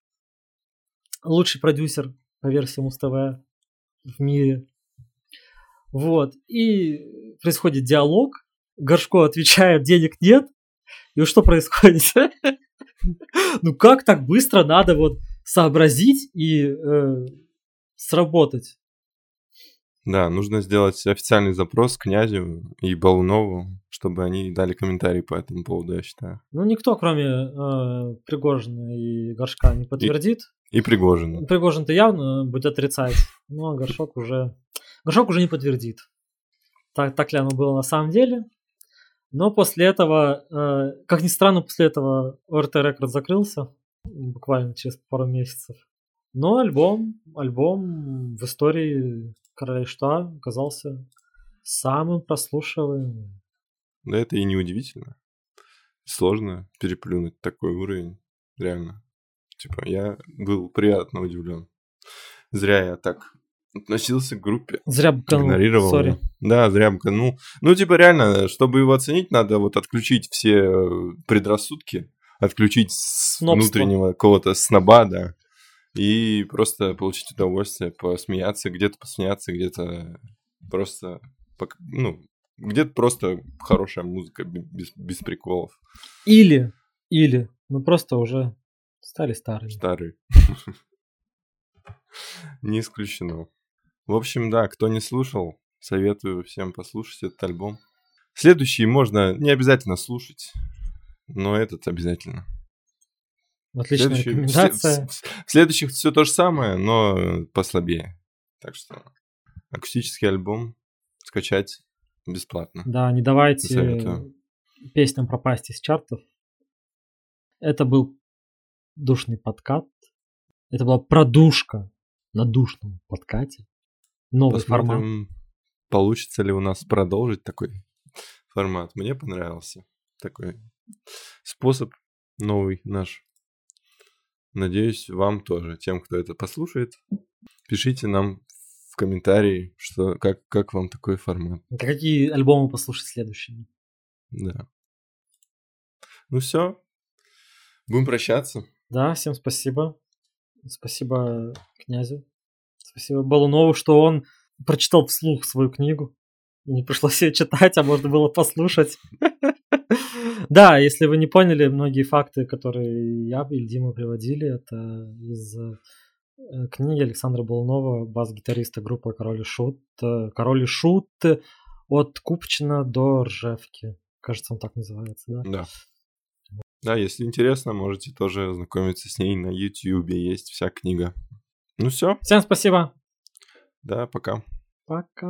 лучший продюсер по версии Муз-ТВ в мире. Вот. И происходит диалог. Горшко отвечает, денег нет. И что происходит? Ну как так быстро надо вот сообразить и э, сработать? Да, нужно сделать официальный запрос князю и Балунову, чтобы они дали комментарий по этому поводу, я считаю. Ну никто, кроме э, Пригожина и Горшка, не подтвердит. И Пригожина. Пригожин-то явно будет отрицать, но Горшок уже, Горшок уже не подтвердит. Так, так ли оно было на самом деле. Но после этого, э, как ни странно, после этого ОРТ Рекорд закрылся, буквально через пару месяцев. Но альбом, альбом в истории Короля Шута оказался самым прослушиваемым. Да это и не удивительно. Сложно переплюнуть такой уровень, реально. Типа, я был приятно удивлен. Зря я так относился к группе. Зря быканул, игнорировал. её. Да, зря ну, ну, типа, реально, чтобы его оценить, надо вот отключить все э, предрассудки, отключить Снобство. внутреннего какого-то сноба, да, и просто получить удовольствие, посмеяться, где-то посмеяться, где-то просто, ну, где-то просто хорошая музыка, бе- без, без приколов, Или, или, ну просто уже стали старыми. старый. Не исключено. В общем, да, кто не слушал, советую всем послушать этот альбом. Следующий можно не обязательно слушать, но этот обязательно. Отличная Следующий- рекомендация. в следующих все то же самое, но послабее. Так что акустический альбом скачать бесплатно. Да, не давайте Советую. песням пропасть из чартов. Это был душный подкат. Это была продушка на душном подкате. Новый формат. Посмотрим, получится ли у нас продолжить такой формат. Мне понравился такой способ новый наш. Надеюсь, вам тоже, тем, кто это послушает. Пишите нам в комментарии, что, как, как вам такой формат. Какие альбомы послушать следующими? Да. Ну все. Будем прощаться. Да, всем спасибо. Спасибо князю. Спасибо Балунову, что он прочитал вслух свою книгу. Не пришлось ее читать, а можно было послушать. Да, если вы не поняли, многие факты, которые я или Дима приводили, это из э, книги Александра Балунова, бас-гитариста группы Король и Шут. Э, Король и Шут от Купчина до Ржевки. Кажется, он так называется, да? Да. Да, если интересно, можете тоже ознакомиться с ней на YouTube. Есть вся книга. Ну все, Всем спасибо. да, пока. Пока.